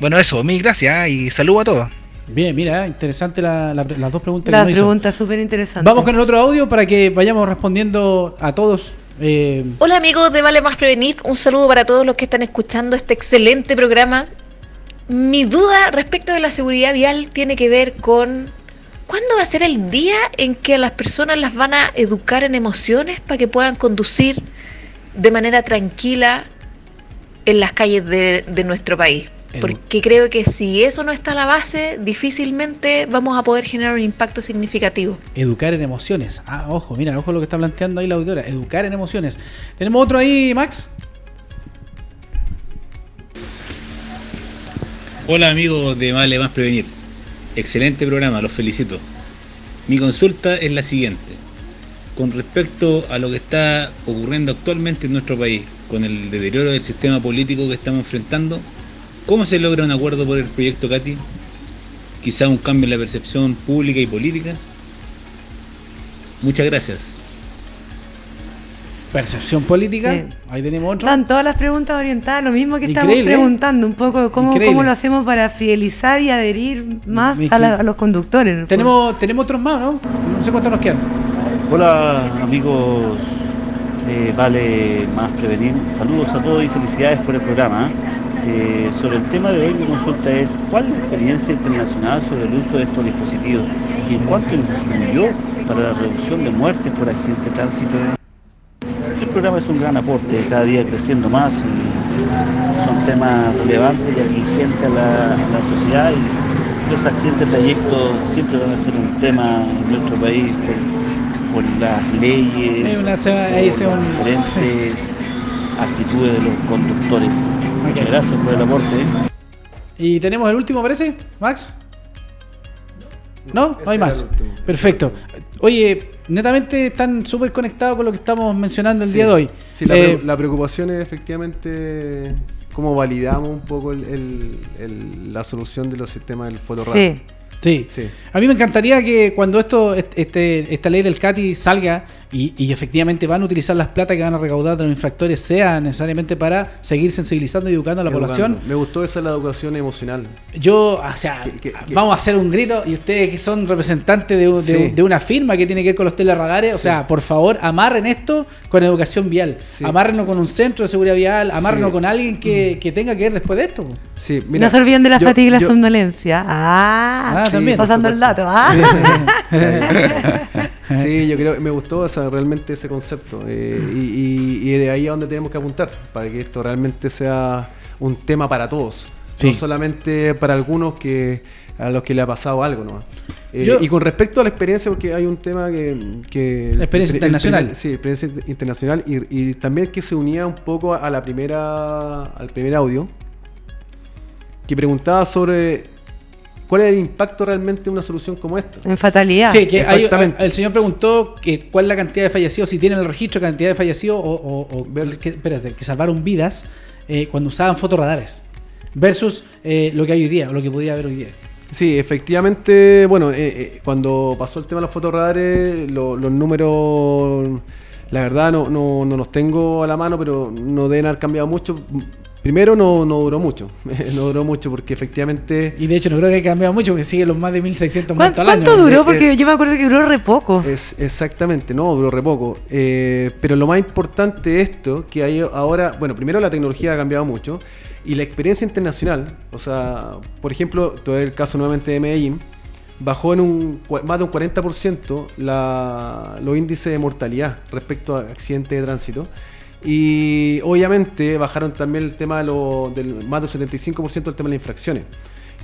Bueno, eso, mil gracias y saludo a todos. Bien, mira, interesante la- la- las dos preguntas La que nos hizo. pregunta es súper interesante. Vamos con el otro audio para que vayamos respondiendo a todos. Eh, Hola amigos de Vale Más Prevenir, un saludo para todos los que están escuchando este excelente programa. Mi duda respecto de la seguridad vial tiene que ver con cuándo va a ser el día en que a las personas las van a educar en emociones para que puedan conducir de manera tranquila en las calles de, de nuestro país. Porque creo que si eso no está a la base, difícilmente vamos a poder generar un impacto significativo. educar en emociones. Ah, ojo, mira, ojo lo que está planteando ahí la auditora. Educar en emociones. ¿Tenemos otro ahí, Max? Hola amigos de Vale Más Prevenir. Excelente programa, los felicito. Mi consulta es la siguiente. Con respecto a lo que está ocurriendo actualmente en nuestro país, con el deterioro del sistema político que estamos enfrentando, ¿cómo se logra un acuerdo por el proyecto CATI? Quizá un cambio en la percepción pública y política. Muchas gracias. Percepción política. Sí. Ahí tenemos otro. Están todas las preguntas orientadas, lo mismo que estamos Increíble, ¿eh? preguntando, un poco cómo, Increíble. cómo lo hacemos para fidelizar y adherir más a, la- a los conductores. Tenemos, tenemos otros más, ¿no? No sé cuántos nos quedan. Hola amigos, eh, vale más prevenir. Saludos a todos y felicidades por el programa. Eh, sobre el tema de hoy mi consulta es ¿cuál es la experiencia internacional sobre el uso de estos dispositivos y en cuánto influyó para la reducción de muertes por accidente de tránsito? El programa es un gran aporte, cada día creciendo más y son temas relevantes y atingentes a la, a la sociedad y los accidentes de trayecto siempre van a ser un tema en nuestro país por, por las leyes, una- por las diferentes actitudes de los conductores. Muchas gracias por el aporte. ¿eh? Y tenemos el último, parece, Max. ¿No? No hay más. Perfecto. Oye, netamente están súper conectados con lo que estamos mencionando el Sí. día de hoy. Sí, la, Eh, pre- la preocupación es efectivamente cómo validamos un poco el- el- el- la solución de los sistemas del fotorradar. Sí. Sí. Sí. A mí me encantaría que cuando esto, este, esta ley del CATI salga y, y efectivamente van a utilizar las plata que van a recaudar de los infractores, sea necesariamente para seguir sensibilizando y educando a la Educando. población. Me gustó esa la educación emocional. Yo, o sea, vamos a hacer un grito y ustedes que son representantes de, un- de Sí. un- de una firma que tiene que ver con los teleradares, o sea, por favor, amarren esto con educación vial. Sí. Amárrenlo con un centro de seguridad vial, amárrenlo Sí. con alguien que, que tenga que ver después de esto. Sí, no se olviden de la yo- fatiga y la yo- somnolencia. Ah, Ah, Sí, también. pasando el dato. Ah. Sí, [LAUGHS] yo creo que me gustó realmente ese concepto eh, y, y- y de ahí a donde tenemos que apuntar para que esto realmente sea un tema para todos, Sí. no solamente para algunos que a los que le ha pasado algo, ¿no? Eh, Yo- y con respecto a la experiencia, porque hay un tema que... que La experiencia el- el internacional. primer- sí, experiencia inter- internacional y, y también que se unía un poco a la primera, al primer audio, que preguntaba sobre cuál es el impacto realmente de una solución como esta. En fatalidad. Sí, que hay- Exactamente. el señor preguntó que cuál es la cantidad de fallecidos, si tienen el registro de cantidad de fallecidos o, o- o Ver- que, espérate, que salvaron vidas eh, cuando usaban fotorradares versus eh, lo que hay hoy día o lo que podía haber hoy día. Sí, efectivamente, bueno, eh, eh, cuando pasó el tema de los fotorradares, lo- los números, la verdad no, no, no los tengo a la mano, pero no deben haber cambiado mucho. Primero no, no duró mucho, [LAUGHS] no duró mucho porque efectivamente Y de hecho no creo que haya cambiado mucho porque siguen los más de 1.600 ¿Cuán- muertos al año. ¿Cuánto duró? Eh, Porque yo me acuerdo que duró re poco. es exactamente, no, duró re poco. Eh, pero lo más importante de esto, que hay ahora, bueno, primero la tecnología ha cambiado mucho y la experiencia internacional, o sea, por ejemplo, todo el caso nuevamente de Medellín, bajó en un más de un 40% la, los índices de mortalidad respecto a accidentes de tránsito. Y obviamente bajaron también el tema de lo- del más del 75% del tema de las infracciones.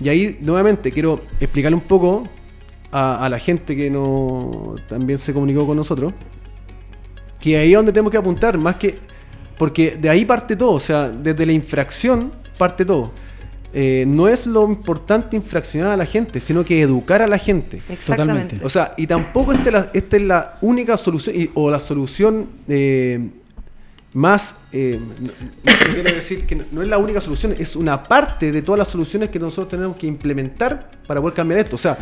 Y ahí nuevamente quiero explicarle un poco a, a la gente que no también se comunicó con nosotros que ahí es donde tenemos que apuntar, más que porque de ahí parte todo, o sea, desde la infracción parte todo. Eh, no es lo importante infraccionar a la gente, sino que educar a la gente. Exactamente. O sea, y tampoco esta es la, esta es la única solución, y- o la solución eh, más, eh, no, decir que no, es la única solución, es una parte de todas las soluciones que nosotros tenemos que implementar para poder cambiar esto. O sea,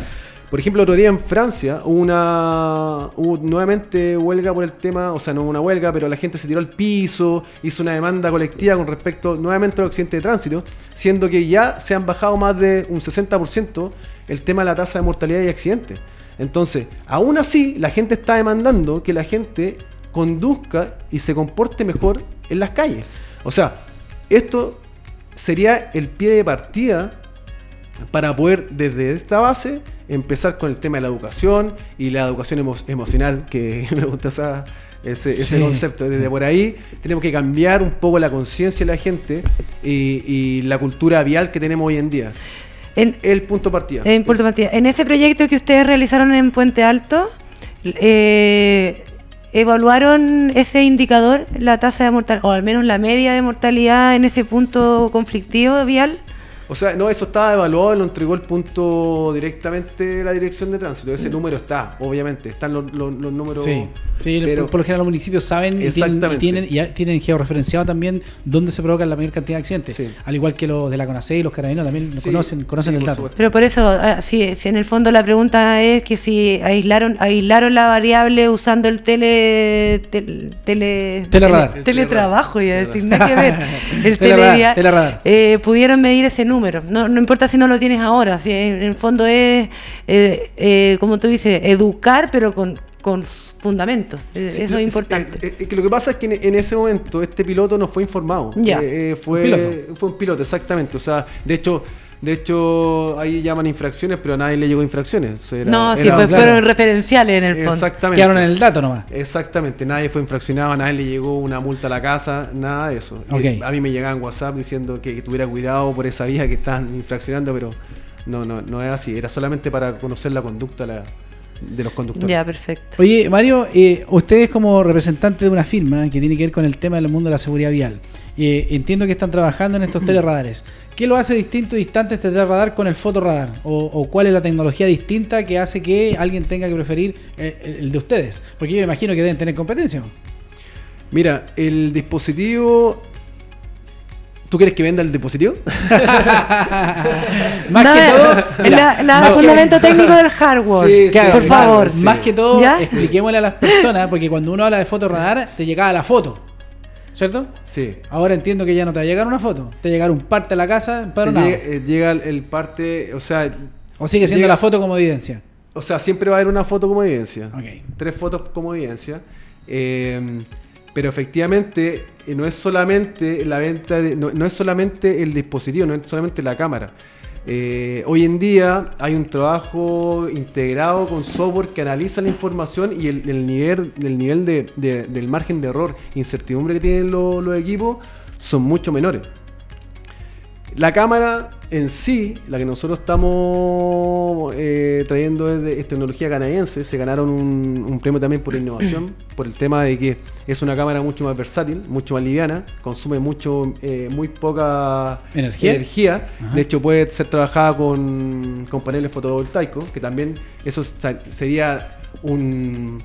por ejemplo, otro día en Francia una hubo nuevamente huelga por el tema, o sea, no una huelga, pero la gente se tiró al piso, hizo una demanda colectiva con respecto nuevamente a los accidentes de tránsito, siendo que ya se han bajado más de un 60% el tema de la tasa de mortalidad y accidentes. Entonces, aún así, la gente está demandando que la gente conduzca y se comporte mejor en las calles. O sea, esto sería el pie de partida para poder desde esta base empezar con el tema de la educación y la educación emo- emocional, que [LAUGHS] me gusta esa- ese, ese concepto. Desde por ahí tenemos que cambiar un poco la conciencia de la gente y, y la cultura vial que tenemos hoy en día. En, El punto de partida. en Puerto Matías, en ese proyecto que ustedes realizaron en Puente Alto, eh, ¿evaluaron ese indicador, la tasa de mortalidad, o al menos la media de mortalidad en ese punto conflictivo vial? O sea, no, eso estaba evaluado, lo entregó el punto directamente la dirección de tránsito. Ese número está, obviamente, están los, los- los números. Sí, sí, pero- por, por lo general los municipios saben y tienen, y tienen, y ya tienen georreferenciado también dónde se provocan la mayor cantidad de accidentes. Sí. Al igual que los de la CONACE y los carabineros también lo Sí, conocen, conocen sí, el dato. Pero por eso, ah, sí, si en el fondo la pregunta es que si aislaron aislaron la variable usando el tele tel- tele, tele- teletrabajo, y a decir, nada que ver. [LAUGHS] El teleradar. eh, pudieron medir ese número. No, no importa si no lo tienes ahora, si en el fondo es, eh, eh, como tú dices, educar, pero con, con fundamentos. Eh, Sí, Eso es es- importante. eh, eh, que lo que pasa es que en, en ese momento este piloto no fue informado. Ya. Eh, fue, Un piloto. fue un piloto, exactamente. O sea, de hecho, de hecho, ahí llaman infracciones, pero a nadie le llegó infracciones. O sea, era- no, sí, era- pues claro. fueron referenciales en el fondo. Exactamente. Quedaron en el dato nomás. Exactamente, nadie fue infraccionado, a nadie le llegó una multa a la casa, nada de eso. Y A mí me llegaban WhatsApp diciendo que, que tuviera cuidado por esa vía que estaban infraccionando, pero no, no, no es así, era solamente para conocer la conducta la- de los conductores. Ya, perfecto. Oye, Mario, eh, usted es como representante de una firma que tiene que ver con el tema del mundo de la seguridad vial. Eh, entiendo que están trabajando en estos [CLEARS THROAT] teleradares. ¿Qué lo hace distinto y distante este teleradar con el fotoradar? ¿O, o cuál es la tecnología distinta que hace que alguien tenga que preferir eh, el, el de ustedes? Porque yo me imagino que deben tener competencia. Mira, el dispositivo... ¿Tú quieres que venda el dispositivo? [LAUGHS] Más No, que todo, la, mira, la más que- fundamento técnico del hardware. Sí, sí, Claro, por claro, favor. sí. Más que todo, ¿Ya? expliquémosle a las personas, porque cuando uno habla de fotoradar, te llegaba la foto. ¿Cierto? Sí. Ahora entiendo que ya no te va a llegar una foto, te va a llegar un parte a la casa empadronado. Llega, eh, llega el, el parte, o sea... O sigue siendo llega- la foto como evidencia. O sea, siempre va a haber una foto como evidencia. Ok. Tres fotos como evidencia. Eh, pero efectivamente, eh, no es solamente la venta de, no, no es solamente el dispositivo, no es solamente la cámara. Eh, hoy en día hay un trabajo integrado con software que analiza la información y el, el nivel, el nivel de- del margen de error, incertidumbre que tienen los, los equipos, son mucho menores. La cámara en sí, la que nosotros estamos eh, trayendo es, de, es tecnología canadiense. Se ganaron un, un premio también por innovación, [CLEARS THROAT] por el tema de que es una cámara mucho más versátil, mucho más liviana, consume mucho, eh, muy poca ¿Energía? energía. De hecho, puede ser trabajada con, con paneles fotovoltaicos, que también eso sería un,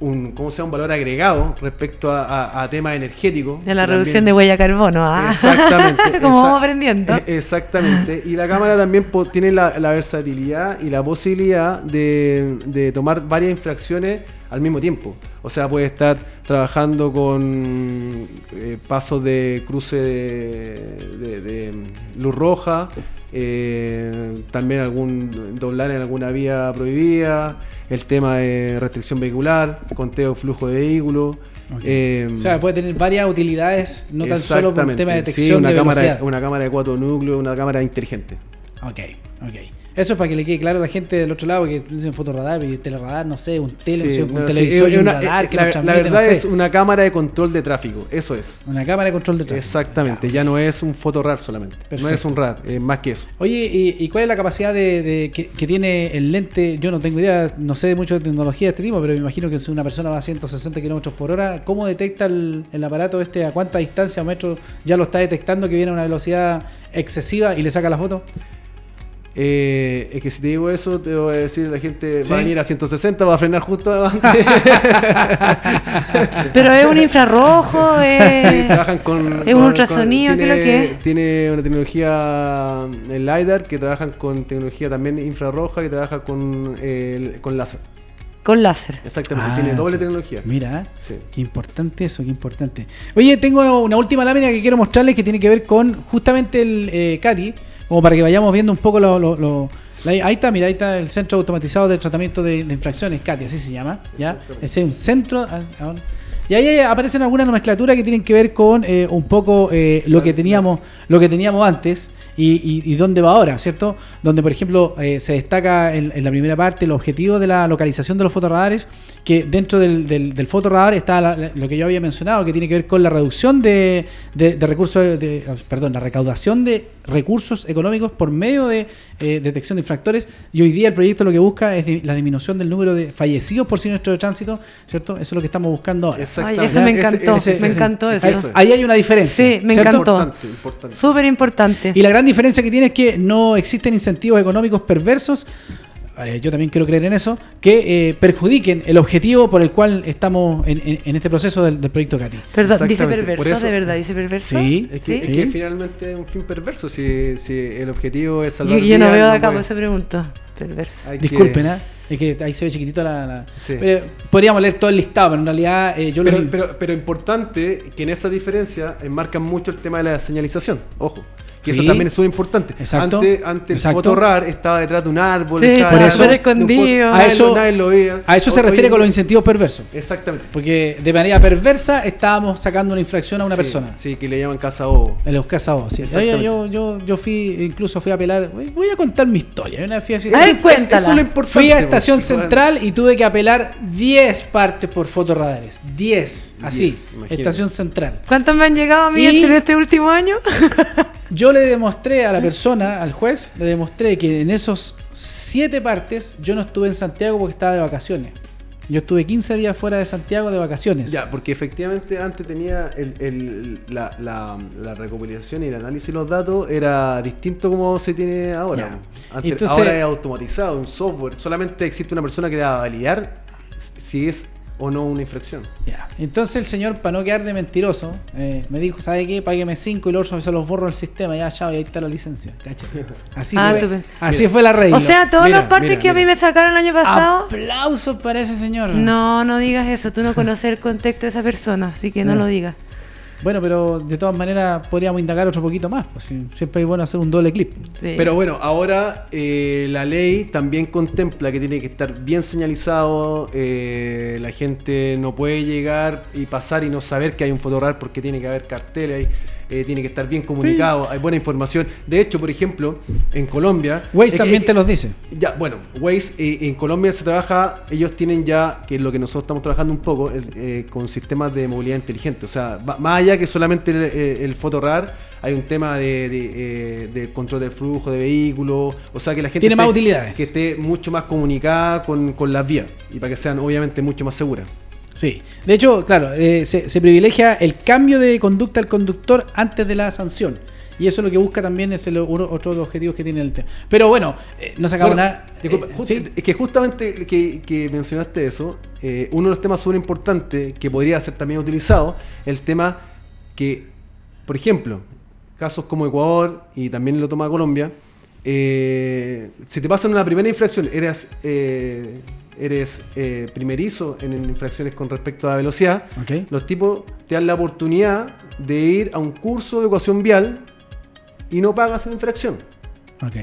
un, ¿cómo se llama? un valor agregado respecto a, a, a temas energéticos. De la reducción también- de huella de carbono. ¿ah? Exactamente. [LAUGHS] Como vamos aprendiendo. eh, Exactamente. Y la cámara también tiene la, la versatilidad y la posibilidad de, de tomar varias infracciones al mismo tiempo. O sea, puede estar trabajando con eh, pasos de cruce de, de- de luz roja, eh, también algún doblar en alguna vía prohibida, el tema de restricción vehicular, conteo de flujo de vehículos. Eh, O sea, puede tener varias utilidades, no tan solo por un tema de sí, detección una de cámara, velocidad. una cámara de cuatro núcleos, una cámara inteligente. Ok, ok. Eso es para que le quede claro a la gente del otro lado que dicen fotorradar y teleradar, no sé, un, tele, Sí, un no, sí, televisor y un una- radar eh, que la, nos la verdad no sé, es una cámara de control de tráfico, eso es. una cámara de control de tráfico. Exactamente, ya no es un fotorrar solamente. No es un RAR, es más que eso. Oye, ¿y, y cuál es la capacidad de, de- que, que tiene el lente? Yo no tengo idea, no sé mucho de tecnología de este tipo, pero me imagino que si una persona va a 160 kilómetros por hora, ¿cómo detecta el, el aparato este? ¿A cuánta distancia o metros ya lo está detectando que viene a una velocidad excesiva y le saca la foto? Eh, es que si te digo eso, te voy a decir la gente ¿Sí? va a venir a 160, va a frenar justo adelante. [LAUGHS] Pero es un infrarrojo, [LAUGHS] es... Sí, trabajan con. ¿Es un ultrasonido? ¿Qué es lo tiene- que es? Tiene una tecnología, el LiDAR, que trabajan con tecnología también infrarroja y trabaja con, eh, con láser. Con láser. Exactamente, Ah, tiene doble tecnología. Mira, Sí. qué importante eso, qué importante. Oye, tengo una última lámina que quiero mostrarles que tiene que ver con justamente el eh, CATI, como para que vayamos viendo un poco lo... lo- lo- la- ahí está, mira, ahí está el Centro Automatizado de Tratamiento de, de Infracciones, CATI, así se llama. ¿ya? Ese es un centro... ah, Y ahí aparecen algunas nomenclaturas que tienen que ver con eh, un poco eh, lo que teníamos lo que teníamos antes y, y- y dónde va ahora, ¿cierto? Donde, por ejemplo, eh, se destaca en, en la primera parte el objetivo de la localización de los fotorradares, que dentro del, del, del fotorradar está la- la- lo que yo había mencionado, que tiene que ver con la reducción de, de- de recursos, de, perdón, la recaudación de recursos económicos por medio de eh, detección de infractores y hoy día el proyecto lo que busca es di- la disminución del número de fallecidos por siniestro de tránsito, ¿cierto? Eso es lo que estamos buscando ahora. Exactamente. Ay, eso me Ese- encantó, ese- me encantó eso. Ahí, Eso es. ahí hay una diferencia. Sí, me ¿cierto? encantó. Importante, importante. Súper importante. Y la gran diferencia que tiene es que no existen incentivos económicos perversos, eh, yo también quiero creer en eso, que eh, perjudiquen el objetivo por el cual estamos en, en- en este proceso del, del proyecto CATI. Perdón, dice perverso, eso- de verdad, dice perverso. Sí. Es que, es Sí. que finalmente es un fin perverso si, si el objetivo es Yo, salvar yo no vidas, veo de no acá, por eso pregunto. Perverso. hay que- Disculpen, ¿ah? es que ahí se ve chiquitito la... la- Sí. Pero podríamos leer todo el listado, pero en realidad eh, yo Pero, pero, pero importante que en esa diferencia enmarcan mucho el tema de la señalización. Ojo. Que Sí. eso también es súper importante. Exacto. Antes, antes el fotorrar estaba detrás de un árbol. Sí, estaba por eso- escondido. A eso- lo- nadie lo veía. a eso se Hoy- refiere con los incentivos perversos. Exactamente. Porque de manera perversa estábamos sacando una infracción a una Sí, persona. Sí, que le llaman casa bobo. En los casados, sí. Exactamente. Yo, yo, yo fui, incluso fui a apelar. Voy a contar mi historia. Una fui a, A ver, cuéntala. Eso es lo importante. fui a pues, Estación Central y tuve que apelar 10 partes por fotorradares. 10, así. 10, imagínate. Estación Central. ¿Cuántos me han llegado a mí Y- en este último año? [LAUGHS] Yo le demostré a la persona, al juez, le demostré que en esos 7 partes yo no estuve en Santiago porque estaba de vacaciones. Yo estuve 15 días fuera de Santiago de vacaciones. Ya, porque efectivamente antes tenía el, el- la, la, la recopilación y el análisis de los datos era distinto como se tiene ahora. Antes- Entonces- ahora es automatizado, un software. Solamente existe una persona que va a validar si es o no una infracción. Ya. Entonces el señor, para no quedar de mentiroso, eh, me dijo, ¿sabe qué? Págueme 5 y luego se los borro del sistema, ya, chao, y ahí está la licencia. ¿Cacha? Así, Ah, fue, estupendo. así fue la regla. O sea, todas Mira, las partes mira, que a mí me sacaron el año pasado. Aplausos para ese señor. No, no digas eso. Tú no conoces el contexto de esa persona, así que no No. lo digas. Bueno, pero de todas maneras podríamos indagar otro poquito más. Pues, siempre es bueno hacer un doble clip. Sí. Pero bueno, ahora eh, la ley también contempla que tiene que estar bien señalizado. eh, la gente no puede llegar y pasar y no saber que hay un fotorrar porque tiene que haber carteles ahí. Eh, tiene que estar bien comunicado, hay buena información. De hecho, por ejemplo, en Colombia. Waze es también es te los dice. Ya, bueno, Waze eh, en Colombia se trabaja, ellos tienen ya, que es lo que nosotros estamos trabajando un poco, eh, con sistemas de movilidad inteligente. O sea, más allá que solamente el, eh, el fotorrar, hay un tema de, de, eh, de control del flujo de vehículos. O sea, que la gente Tiene más utilidades. que esté mucho más comunicada con, con las vías y para que sean obviamente mucho más seguras. Sí. De hecho, claro, eh, se, se privilegia el cambio de conducta del conductor antes de la sanción. Y eso es lo que busca también, es el, uno- otro de los objetivos que tiene el tema. Pero bueno, eh, no se acaba Bueno, nada. disculpa, eh, just- ¿sí? Es que justamente que, que mencionaste eso, eh, uno de los temas súper importantes que podría ser también utilizado, el tema que, por ejemplo, casos como Ecuador y también lo toma Colombia, eh, si te pasan una primera infracción, eres, eh, eres eh, primerizo en infracciones con respecto a la velocidad, los tipos te dan la oportunidad de ir a un curso de ecuación vial y no pagas la infracción. Ok.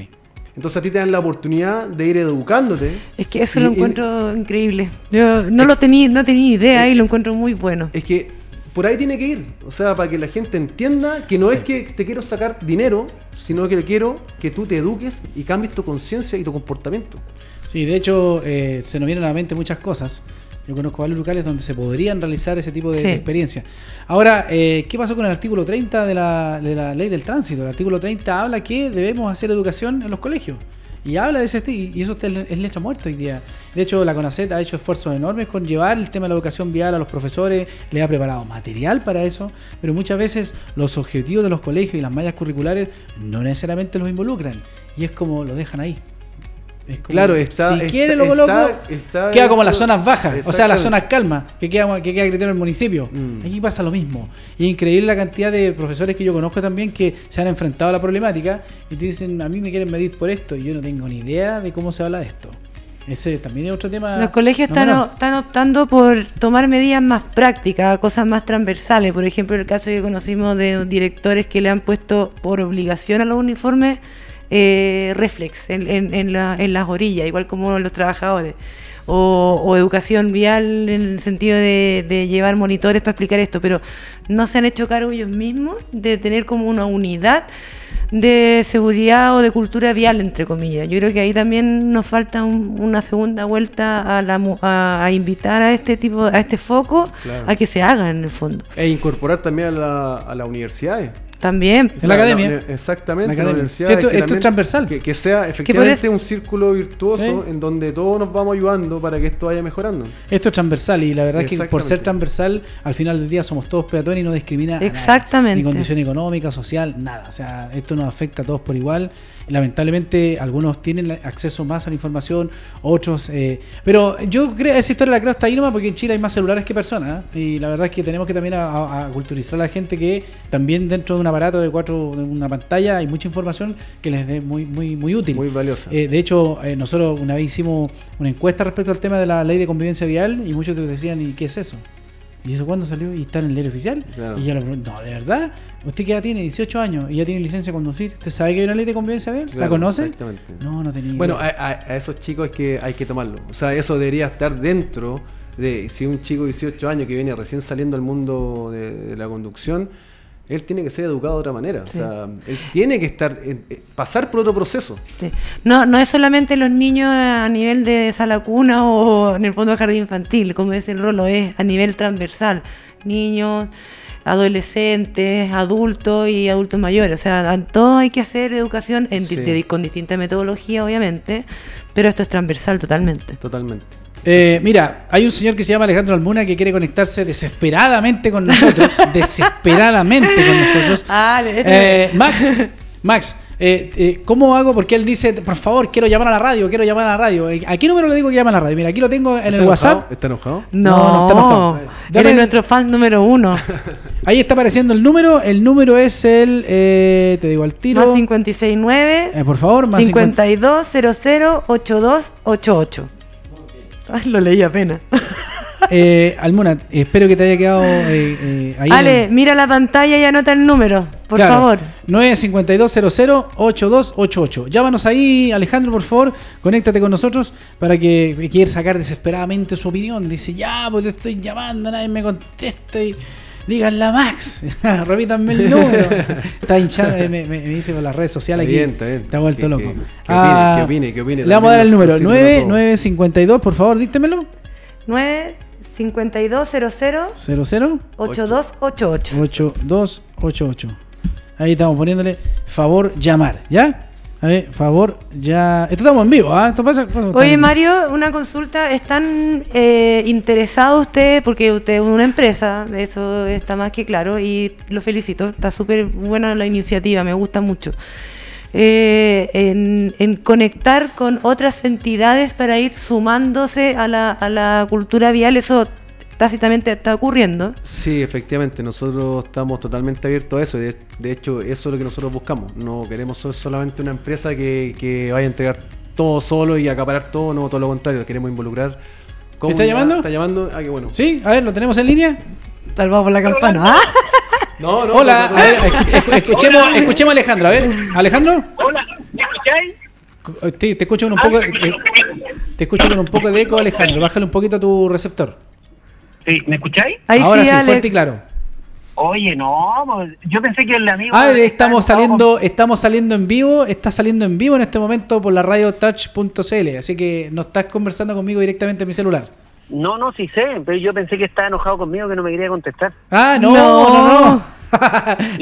Entonces a ti te dan la oportunidad de ir educándote. Es que eso Y- lo y- encuentro increíble. Yo no lo tenía, no tenía idea y lo encuentro muy bueno. Es que por ahí tiene que ir. O sea, para que la gente entienda que no es que te quiero sacar dinero, sino que quiero que tú te eduques y cambies tu conciencia y tu comportamiento. Sí, de hecho, eh, se nos vienen a la mente muchas cosas. Yo conozco varios locales donde se podrían realizar ese tipo de, Sí. experiencias. Ahora, eh, ¿qué pasó con el artículo 30 de la, de la ley del tránsito? El artículo 30 habla que debemos hacer educación en los colegios. Y habla de ese y eso es letra muerta hoy día. De hecho, la CONACET ha hecho esfuerzos enormes con llevar el tema de la educación vial a los profesores, le ha preparado material para eso, pero muchas veces los objetivos de los colegios y las mallas curriculares no necesariamente los involucran. Y es como lo dejan ahí. Es como, Claro, está- Si está- quiere lo coloco, está queda como las zonas bajas, o sea, las zonas calmas, que queda, que queda criterio del municipio. Mm. Aquí pasa lo mismo. Y es increíble la cantidad de profesores que yo conozco también que se han enfrentado a la problemática y te dicen, a mí me quieren medir por esto, y yo no tengo ni idea de cómo se habla de esto. Ese también es otro tema. Los colegios no están, menor. o- están optando por tomar medidas más prácticas, cosas más transversales. Por ejemplo, el caso que conocimos de directores que le han puesto por obligación a los uniformes eh, reflex en, en- en la- en las orillas, igual como los trabajadores. O, o educación vial en el sentido de, de llevar monitores para explicar esto, pero no se han hecho cargo ellos mismos de tener como una unidad de seguridad o de cultura vial, entre comillas. Yo creo que ahí también nos falta un- una segunda vuelta a, la, a, a invitar a este tipo, a este foco, Claro. a que se haga en el fondo. E incorporar también a, la- a las universidades. También. En la academia. uni- exactamente. La en la academia. universidad Sí, esto- que esto es transversal. Que, que sea efectivamente un círculo virtuoso Sí. en donde todos nos vamos ayudando para que esto vaya mejorando. Esto es transversal y la verdad es que por ser transversal, al final del día somos todos peatones y no discrimina. Exactamente. ni condición económica, social, nada. O sea, esto nos afecta a todos por igual. Y lamentablemente algunos tienen acceso más a la información, otros... eh, pero yo creo esa historia la creo hasta ahí nomás porque en Chile hay más celulares que personas. ¿eh? Y la verdad es que tenemos que también a, a- a culturizar a la gente que también dentro de un aparato de cuatro, de una pantalla, hay mucha información que les dé muy, muy, muy útil. Muy valiosa. Eh, de hecho, eh, nosotros una vez hicimos una encuesta respecto al tema de la ley de convivencia vial y muchos te decían, ¿y qué es eso? ¿Y eso cuándo salió? ¿Y está en el diario oficial? Claro. Y le pregunto, no, ¿de verdad? ¿Usted que ya tiene 18 años y ya tiene licencia de conducir? ¿Usted sabe que hay una ley de convivencia vial? ¿La conoce? Exactamente. No, no tenía Bueno, a, idea. a- a esos chicos hay que, hay que tomarlo. O sea, eso debería estar dentro de si un chico de 18 años que viene recién saliendo al mundo de, de la conducción, él tiene que ser educado de otra manera. Sí. O sea, él tiene que estar, eh, eh, pasar por otro proceso. Sí. No, no es solamente los niños a nivel de sala cuna o en el fondo de jardín infantil, como es el rolo, es a nivel transversal. Niños, adolescentes, adultos y adultos mayores. O sea, a todos hay que hacer educación en di- Sí. de- con distinta metodología, obviamente, pero esto es transversal totalmente. Totalmente. Eh, mira, hay un señor que se llama Alejandro Almuna que quiere conectarse desesperadamente con nosotros. [LAUGHS] desesperadamente con nosotros. Eh, Max, Max, eh, eh, ¿cómo hago? Porque él dice, por favor, quiero llamar a la radio, quiero llamar a la radio. Eh, ¿A qué número le digo que llame a la radio? Mira, aquí lo tengo en el ¿Está WhatsApp. ¿Está enojado? No, no No, está enojado. Eres el- nuestro fan número uno. [LAUGHS] Ahí está apareciendo el número. El número es el, eh, te digo al tiro. Más 569 Eh, por favor, más 50. 52008288. Ay, [LAUGHS] lo leí apenas. Eh, espero que te haya quedado eh, eh, ahí. Ale, mira la pantalla y anota el número, por Claro, favor. 952008288. Llámanos ahí, Alejandro, por favor. Conéctate con nosotros para que quiera sacar desesperadamente su opinión. Dice, ya, pues te estoy llamando, nadie me contesta y díganla Max. [LAUGHS] Repítanme el número. [LAUGHS] Está hinchado, eh, me, me- me dice por las redes sociales Está aquí. bien, está bien. Está vuelto Que- loco. que Ah, opine, que opine, Le vamos a dar el número. nos sirve a todos. 9952, por favor, díctemelo. 95200 00 8288. 8288. Ahí estamos poniéndole favor llamar, ¿ya? A ver, favor, ya. Esto estamos en vivo, ¿ah? Esto pasa. pasa- Oye, Mario, una consulta. ¿Están eh, interesados ustedes? Porque usted es una empresa, eso está más que claro, y lo felicito. Está súper buena la iniciativa, me gusta mucho. Eh, en, en conectar con otras entidades para ir sumándose a la, a la cultura vial, eso tácitamente está ocurriendo. Sí, efectivamente, nosotros estamos totalmente abiertos a eso. De, de hecho, eso es lo que nosotros buscamos. No queremos ser solamente una empresa que, que vaya a entregar todo solo y acaparar todo, no, todo lo contrario. Queremos involucrar. ¿Me está llamando? ¿Está llamando? Ah, qué bueno. Sí, a ver, lo tenemos en línea. Salvado por la campana. ¡Ah! No, no, Hola, no, a no, ver, escuchemos, escuchemos a Alejandro. A ver, Alejandro, Hola, ¿me escucháis? cu- te, te escucho con un poco, eh, te escucho con un poco de eco, Alejandro. Bájale un poquito a tu receptor. Sí, ¿me escucháis? Ahí Ahora sí, fuerte y claro. Oye, no, pues, yo pensé que el amigo... Ah, estaba estamos enojado saliendo, estamos saliendo en vivo, está saliendo en vivo en este momento por la radio touch.cl, así que no estás conversando conmigo directamente en mi celular. No, no, sí sé, pero yo pensé que estaba enojado conmigo, que no me quería contestar. Ah, no, no, No. no. [LAUGHS]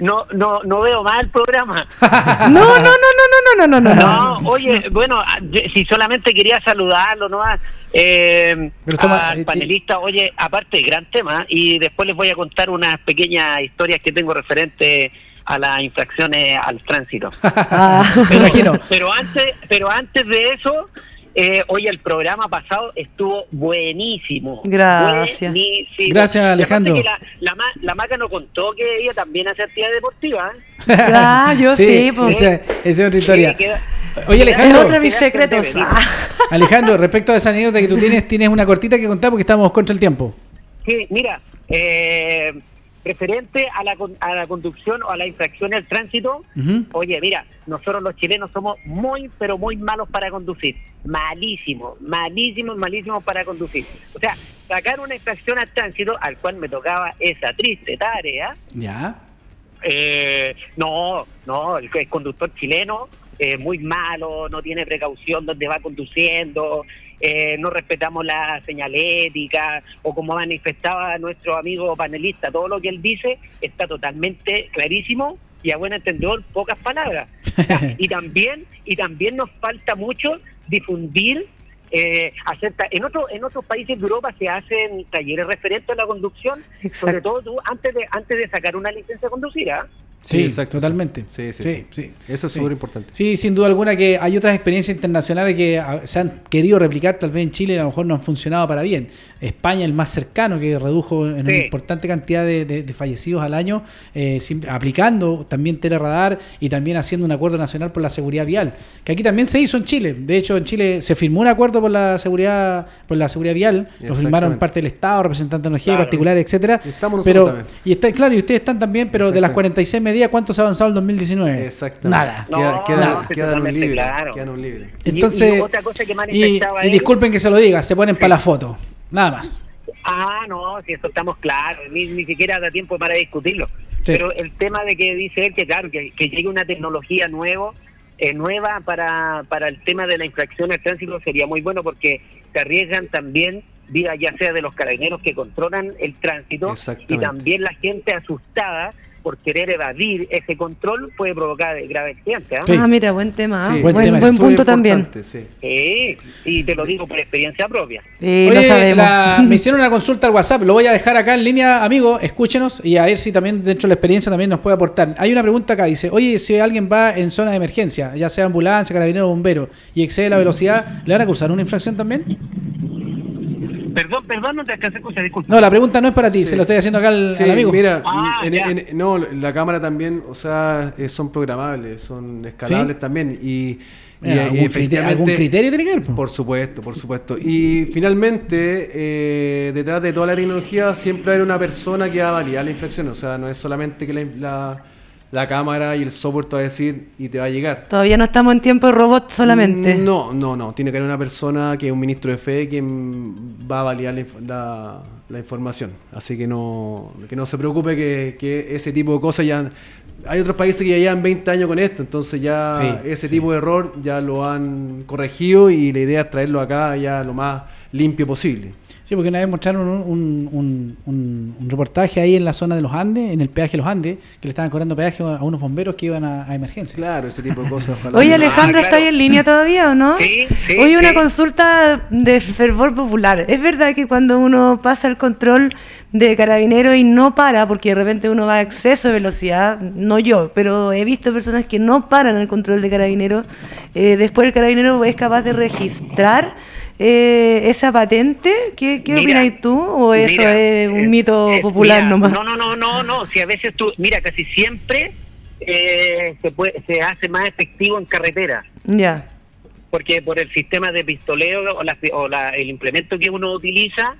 no. No, no, veo más el programa. [LAUGHS] no, no, no, no, no, no, no, no. No, oye, bueno, ah, si solamente quería saludarlo, ¿no? Ah, eh, toma, al eh, eh. panelista, oye, aparte, gran tema, ¿eh? y después les voy a contar unas pequeñas historias que tengo referente a las infracciones al tránsito. [LAUGHS] Ah. pero, imagino. Pero antes, pero antes de eso, eh, oye, el programa pasado estuvo buenísimo. Gracias. Buenísimo. Gracias, Alejandro. que la, la, Ma- la Maca nos contó que ella también hace actividad deportiva. ¿eh? Ah, yo [LAUGHS] sí, pues. Esa, esa es otra historia. Sí, queda- Oye, Es Alejandro, otro de mis secretos. Ah. [LAUGHS] Alejandro, respecto a esa anécdota que tú tienes, tienes una cortita que contar porque estamos contra el tiempo. Sí, mira, eh, referente a la, a la conducción o a la infracción al tránsito, oye, mira, nosotros los chilenos somos muy, pero muy malos para conducir. Malísimos, malísimos, malísimos para conducir. O sea, sacar una infracción al tránsito, al cual me tocaba esa triste tarea, Ya. eh, no, no, el, el conductor chileno eh, muy malo, no tiene precaución donde va conduciendo, eh, no respetamos la señalética, o como manifestaba nuestro amigo panelista, todo lo que él dice está totalmente clarísimo y a buen entendedor pocas palabras. [LAUGHS] y también y también nos falta mucho difundir eh, hacer ta- en otro en otros países de Europa se hacen talleres referentes a la conducción sobre todo tú antes de antes de sacar una licencia de conducir ¿ah? Sí, exacto, totalmente. Sí, sí, Sí, sí. sí. Eso es Sí. súper importante. Sí, sin duda alguna que hay otras experiencias internacionales que ah, se han querido replicar tal vez en Chile y a lo mejor no han funcionado para bien. España, el más cercano, que redujo en una importante cantidad de, de- de fallecidos al año, eh, sim- aplicando también teleradar y también haciendo un acuerdo nacional por la seguridad vial, que aquí también se hizo en Chile. De hecho, en Chile se firmó un acuerdo por la seguridad por la seguridad vial, lo firmaron parte del Estado, representantes de energía Claro. particulares, etcétera. Estamos nosotros pero también. y está claro, y ustedes están también, pero de las Exactamente. 46 medidas, ¿cuánto se ha avanzado en 2019? Exactamente. Nada. No, Queda, queda, no, quedan un libre. claro. Quedan un libre. Y- Entonces, y otra cosa que y, y disculpen que se lo diga, se ponen para la foto, nada más. Ah, no, si eso estamos claros, ni, ni siquiera da tiempo para discutirlo. Sí. Pero el tema de que dice él que, claro, que, que llegue una tecnología nuevo, eh, nueva para, para el tema de la infracción al tránsito sería muy bueno porque se arriesgan también vidas ya sea de los carabineros que controlan el tránsito y también la gente asustada por querer evadir ese control puede provocar graves accidentes. ¿ah? Sí. Ah, mira, buen tema. ¿ah? Sí, buen buen tema, buen Súper punto también. importante, sí. Sí, y te lo digo por experiencia propia. Sí, lo Oye, sabemos. la- [LAUGHS] me hicieron una consulta al WhatsApp, lo voy a dejar acá en línea, amigo, escúchenos y a ver si también dentro de la experiencia también nos puede aportar. Hay una pregunta acá, dice, oye, si alguien va en zona de emergencia, ya sea ambulancia, carabinero o bombero, y excede la velocidad, ¿le van a cursar una infracción también? Perdón, perdón, no te alcancé a escuchar, disculpa. No, la pregunta no es para ti, Sí. se lo estoy haciendo acá al, Sí, al amigo. mira, Ah, en- no, la cámara también, o sea, eh, son programables, son escalables también. Y, Mira, y- algún, criterio, efectivamente- algún criterio tiene que. Por supuesto, por supuesto. Y finalmente, eh, detrás de toda la tecnología siempre hay una persona que va a validar la infracción. O sea, no es solamente que la, la- la cámara y el software te va a decir y te va a llegar. Todavía no estamos en tiempo de robot solamente. No, no, no. Tiene que haber una persona que es un ministro de fe quien va a validar la, inf- la- la información. Así que no, que no se preocupe que, que ese tipo de cosas ya... Hay otros países que ya llevan 20 años con esto, entonces ya Sí, ese sí. tipo de error ya lo han corregido y la idea es traerlo acá ya lo más limpio posible. Sí, porque una vez mostraron un, un- un- un- un reportaje ahí en la zona de los Andes, en el peaje de los Andes, que le estaban cobrando peaje a unos bomberos que iban a, a emergencia. Claro, ese tipo de cosas. [LAUGHS] Oye, Alejandro, Ah, ¿está ahí en línea todavía o no? Sí, sí, Oye, una sí. consulta de fervor popular. ¿Es verdad que cuando uno pasa el control de carabinero y no para, porque de repente uno va a exceso de velocidad, no yo, pero he visto personas que no paran el control de carabinero, eh, después el carabinero es capaz de registrar eh, esa patente? ¿Qué, qué Mira, opinas tú? ¿O eso mira, es un mito eh, popular mira, nomás? No, no, no, no, no. Si a veces tú, mira, casi siempre eh, se, puede, se hace más efectivo en carretera. Ya. Porque por el sistema de pistoleo o, la- o la- el implemento que uno utiliza,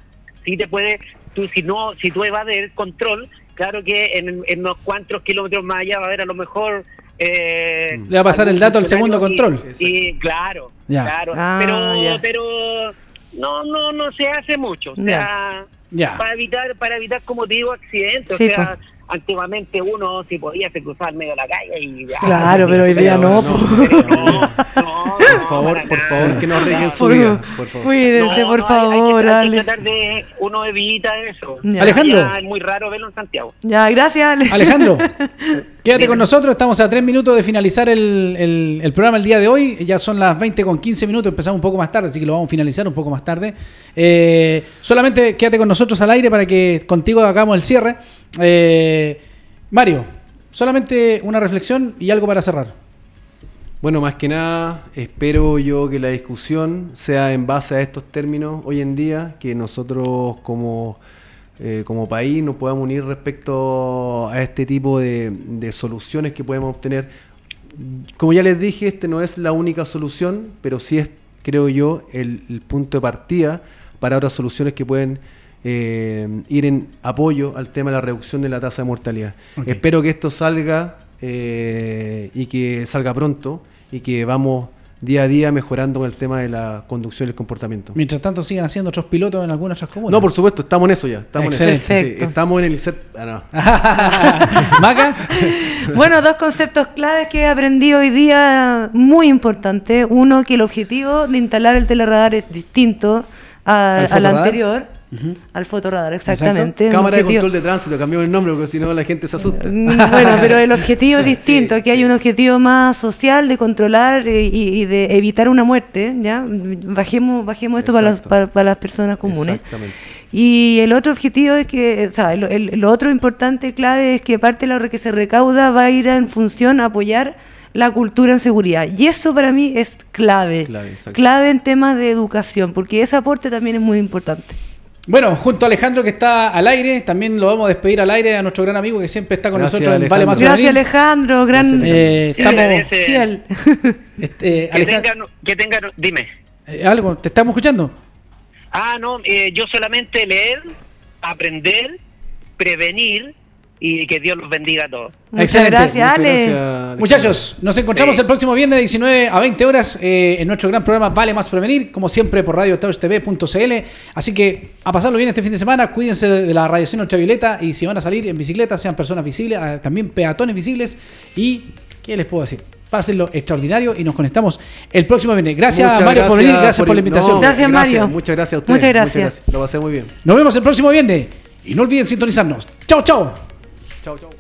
sí te puede, tú si no, si tú evades el control, claro que en, en unos cuantos kilómetros más allá va a haber a lo mejor eh, Le va a pasar el dato al segundo y- control. Y, claro, Ya. claro. Ah, pero, ya. pero no, no, no se hace mucho. O Ya. sea, Ya. para evitar, para evitar, como te digo, accidentes. Sí, o sea, antiguamente uno si podía se cruzaba en medio de la calle y ya. Claro, pero hoy día [LAUGHS] no. Por favor, por favor, que no arriesguen su Por- vida. Por favor. Cuídense, No, por no, hay- hay que- favor, hay que, Ale. de, uno evita eso. Ya. Alejandro. Ya es muy raro verlo en Santiago. Ya, gracias, Ale. Alejandro, [LAUGHS] quédate con nosotros. Estamos a tres minutos de finalizar el, el- el programa el día de hoy. Ya son las 20 con 15 minutos. Empezamos un poco más tarde, así que lo vamos a finalizar un poco más tarde. Eh, solamente quédate con nosotros al aire para que contigo hagamos el cierre. Eh, Mario, solamente una reflexión y algo para cerrar. Bueno, más que nada, espero yo que la discusión sea en base a estos términos hoy en día, que nosotros como, eh, como país nos podamos unir respecto a este tipo de, soluciones que podemos obtener. Como ya les dije, este no es la única solución, pero sí es, creo yo, el, el punto de partida para otras soluciones que pueden eh, ir en apoyo al tema de la reducción de la tasa de mortalidad. Espero que esto salga eh, y que salga pronto y que vamos día a día mejorando con el tema de la conducción y el comportamiento. Mientras tanto siguen haciendo otros pilotos en algunas otras comunas. No, por supuesto, estamos en eso ya. Estamos en eso. Sí, estamos en el ICET. Ah, no. [LAUGHS] Maca, [LAUGHS] Bueno, dos conceptos claves que he aprendido hoy día muy importantes. Uno, que el objetivo de instalar el teleradar es distinto a- ¿Al al, al fotorradar, exactamente. Cámara de control de tránsito, cambiamos el nombre porque si no la gente se asusta. Mm, Bueno, pero el objetivo es [LAUGHS] distinto. Aquí hay un objetivo más social de controlar eh, y, y de evitar una muerte. ¿ya? Bajemos, bajemos esto para las, para, para las personas comunes. Exactamente. Y el otro objetivo es que, o sea, el- el- lo otro importante, clave, es que parte de lo que se recauda va a ir en función a apoyar la cultura en seguridad. Y eso para mí es clave. Clave en temas de educación, porque ese aporte también es muy importante. Bueno, junto a Alejandro que está al aire, también lo vamos a despedir al aire a nuestro gran amigo que siempre está con Gracias, nosotros en Vale Más. Gracias. Alejandro, gran Eh, estamos, fiel. este, Que Alejandro, tengan, que tengan, dime. eh, algo, ¿te estamos escuchando? Ah, no, eh, yo solamente leer, aprender, prevenir y que Dios los bendiga a todos. Muchas Excelente. gracias, Muchas Ale. gracias, Alejandro. Muchachos, nos encontramos Sí. el próximo viernes de 19 a 20 horas eh, en nuestro gran programa Vale Más Prevenir, como siempre por radiotv.cl. Así que a pasarlo bien este fin de semana, cuídense de la radiación ultravioleta y si van a salir en bicicleta, sean personas visibles, ah, también peatones visibles y ¿qué les puedo decir? Pásenlo extraordinario y nos conectamos el próximo viernes. Gracias Muchas Mario por venir, gracias por, la no, invitación. Gracias, Mario. Muchas gracias a ustedes. Muchas gracias. Lo pasé muy bien. Nos vemos el próximo viernes y no olviden sintonizarnos. Chao, chao. Chao, chao.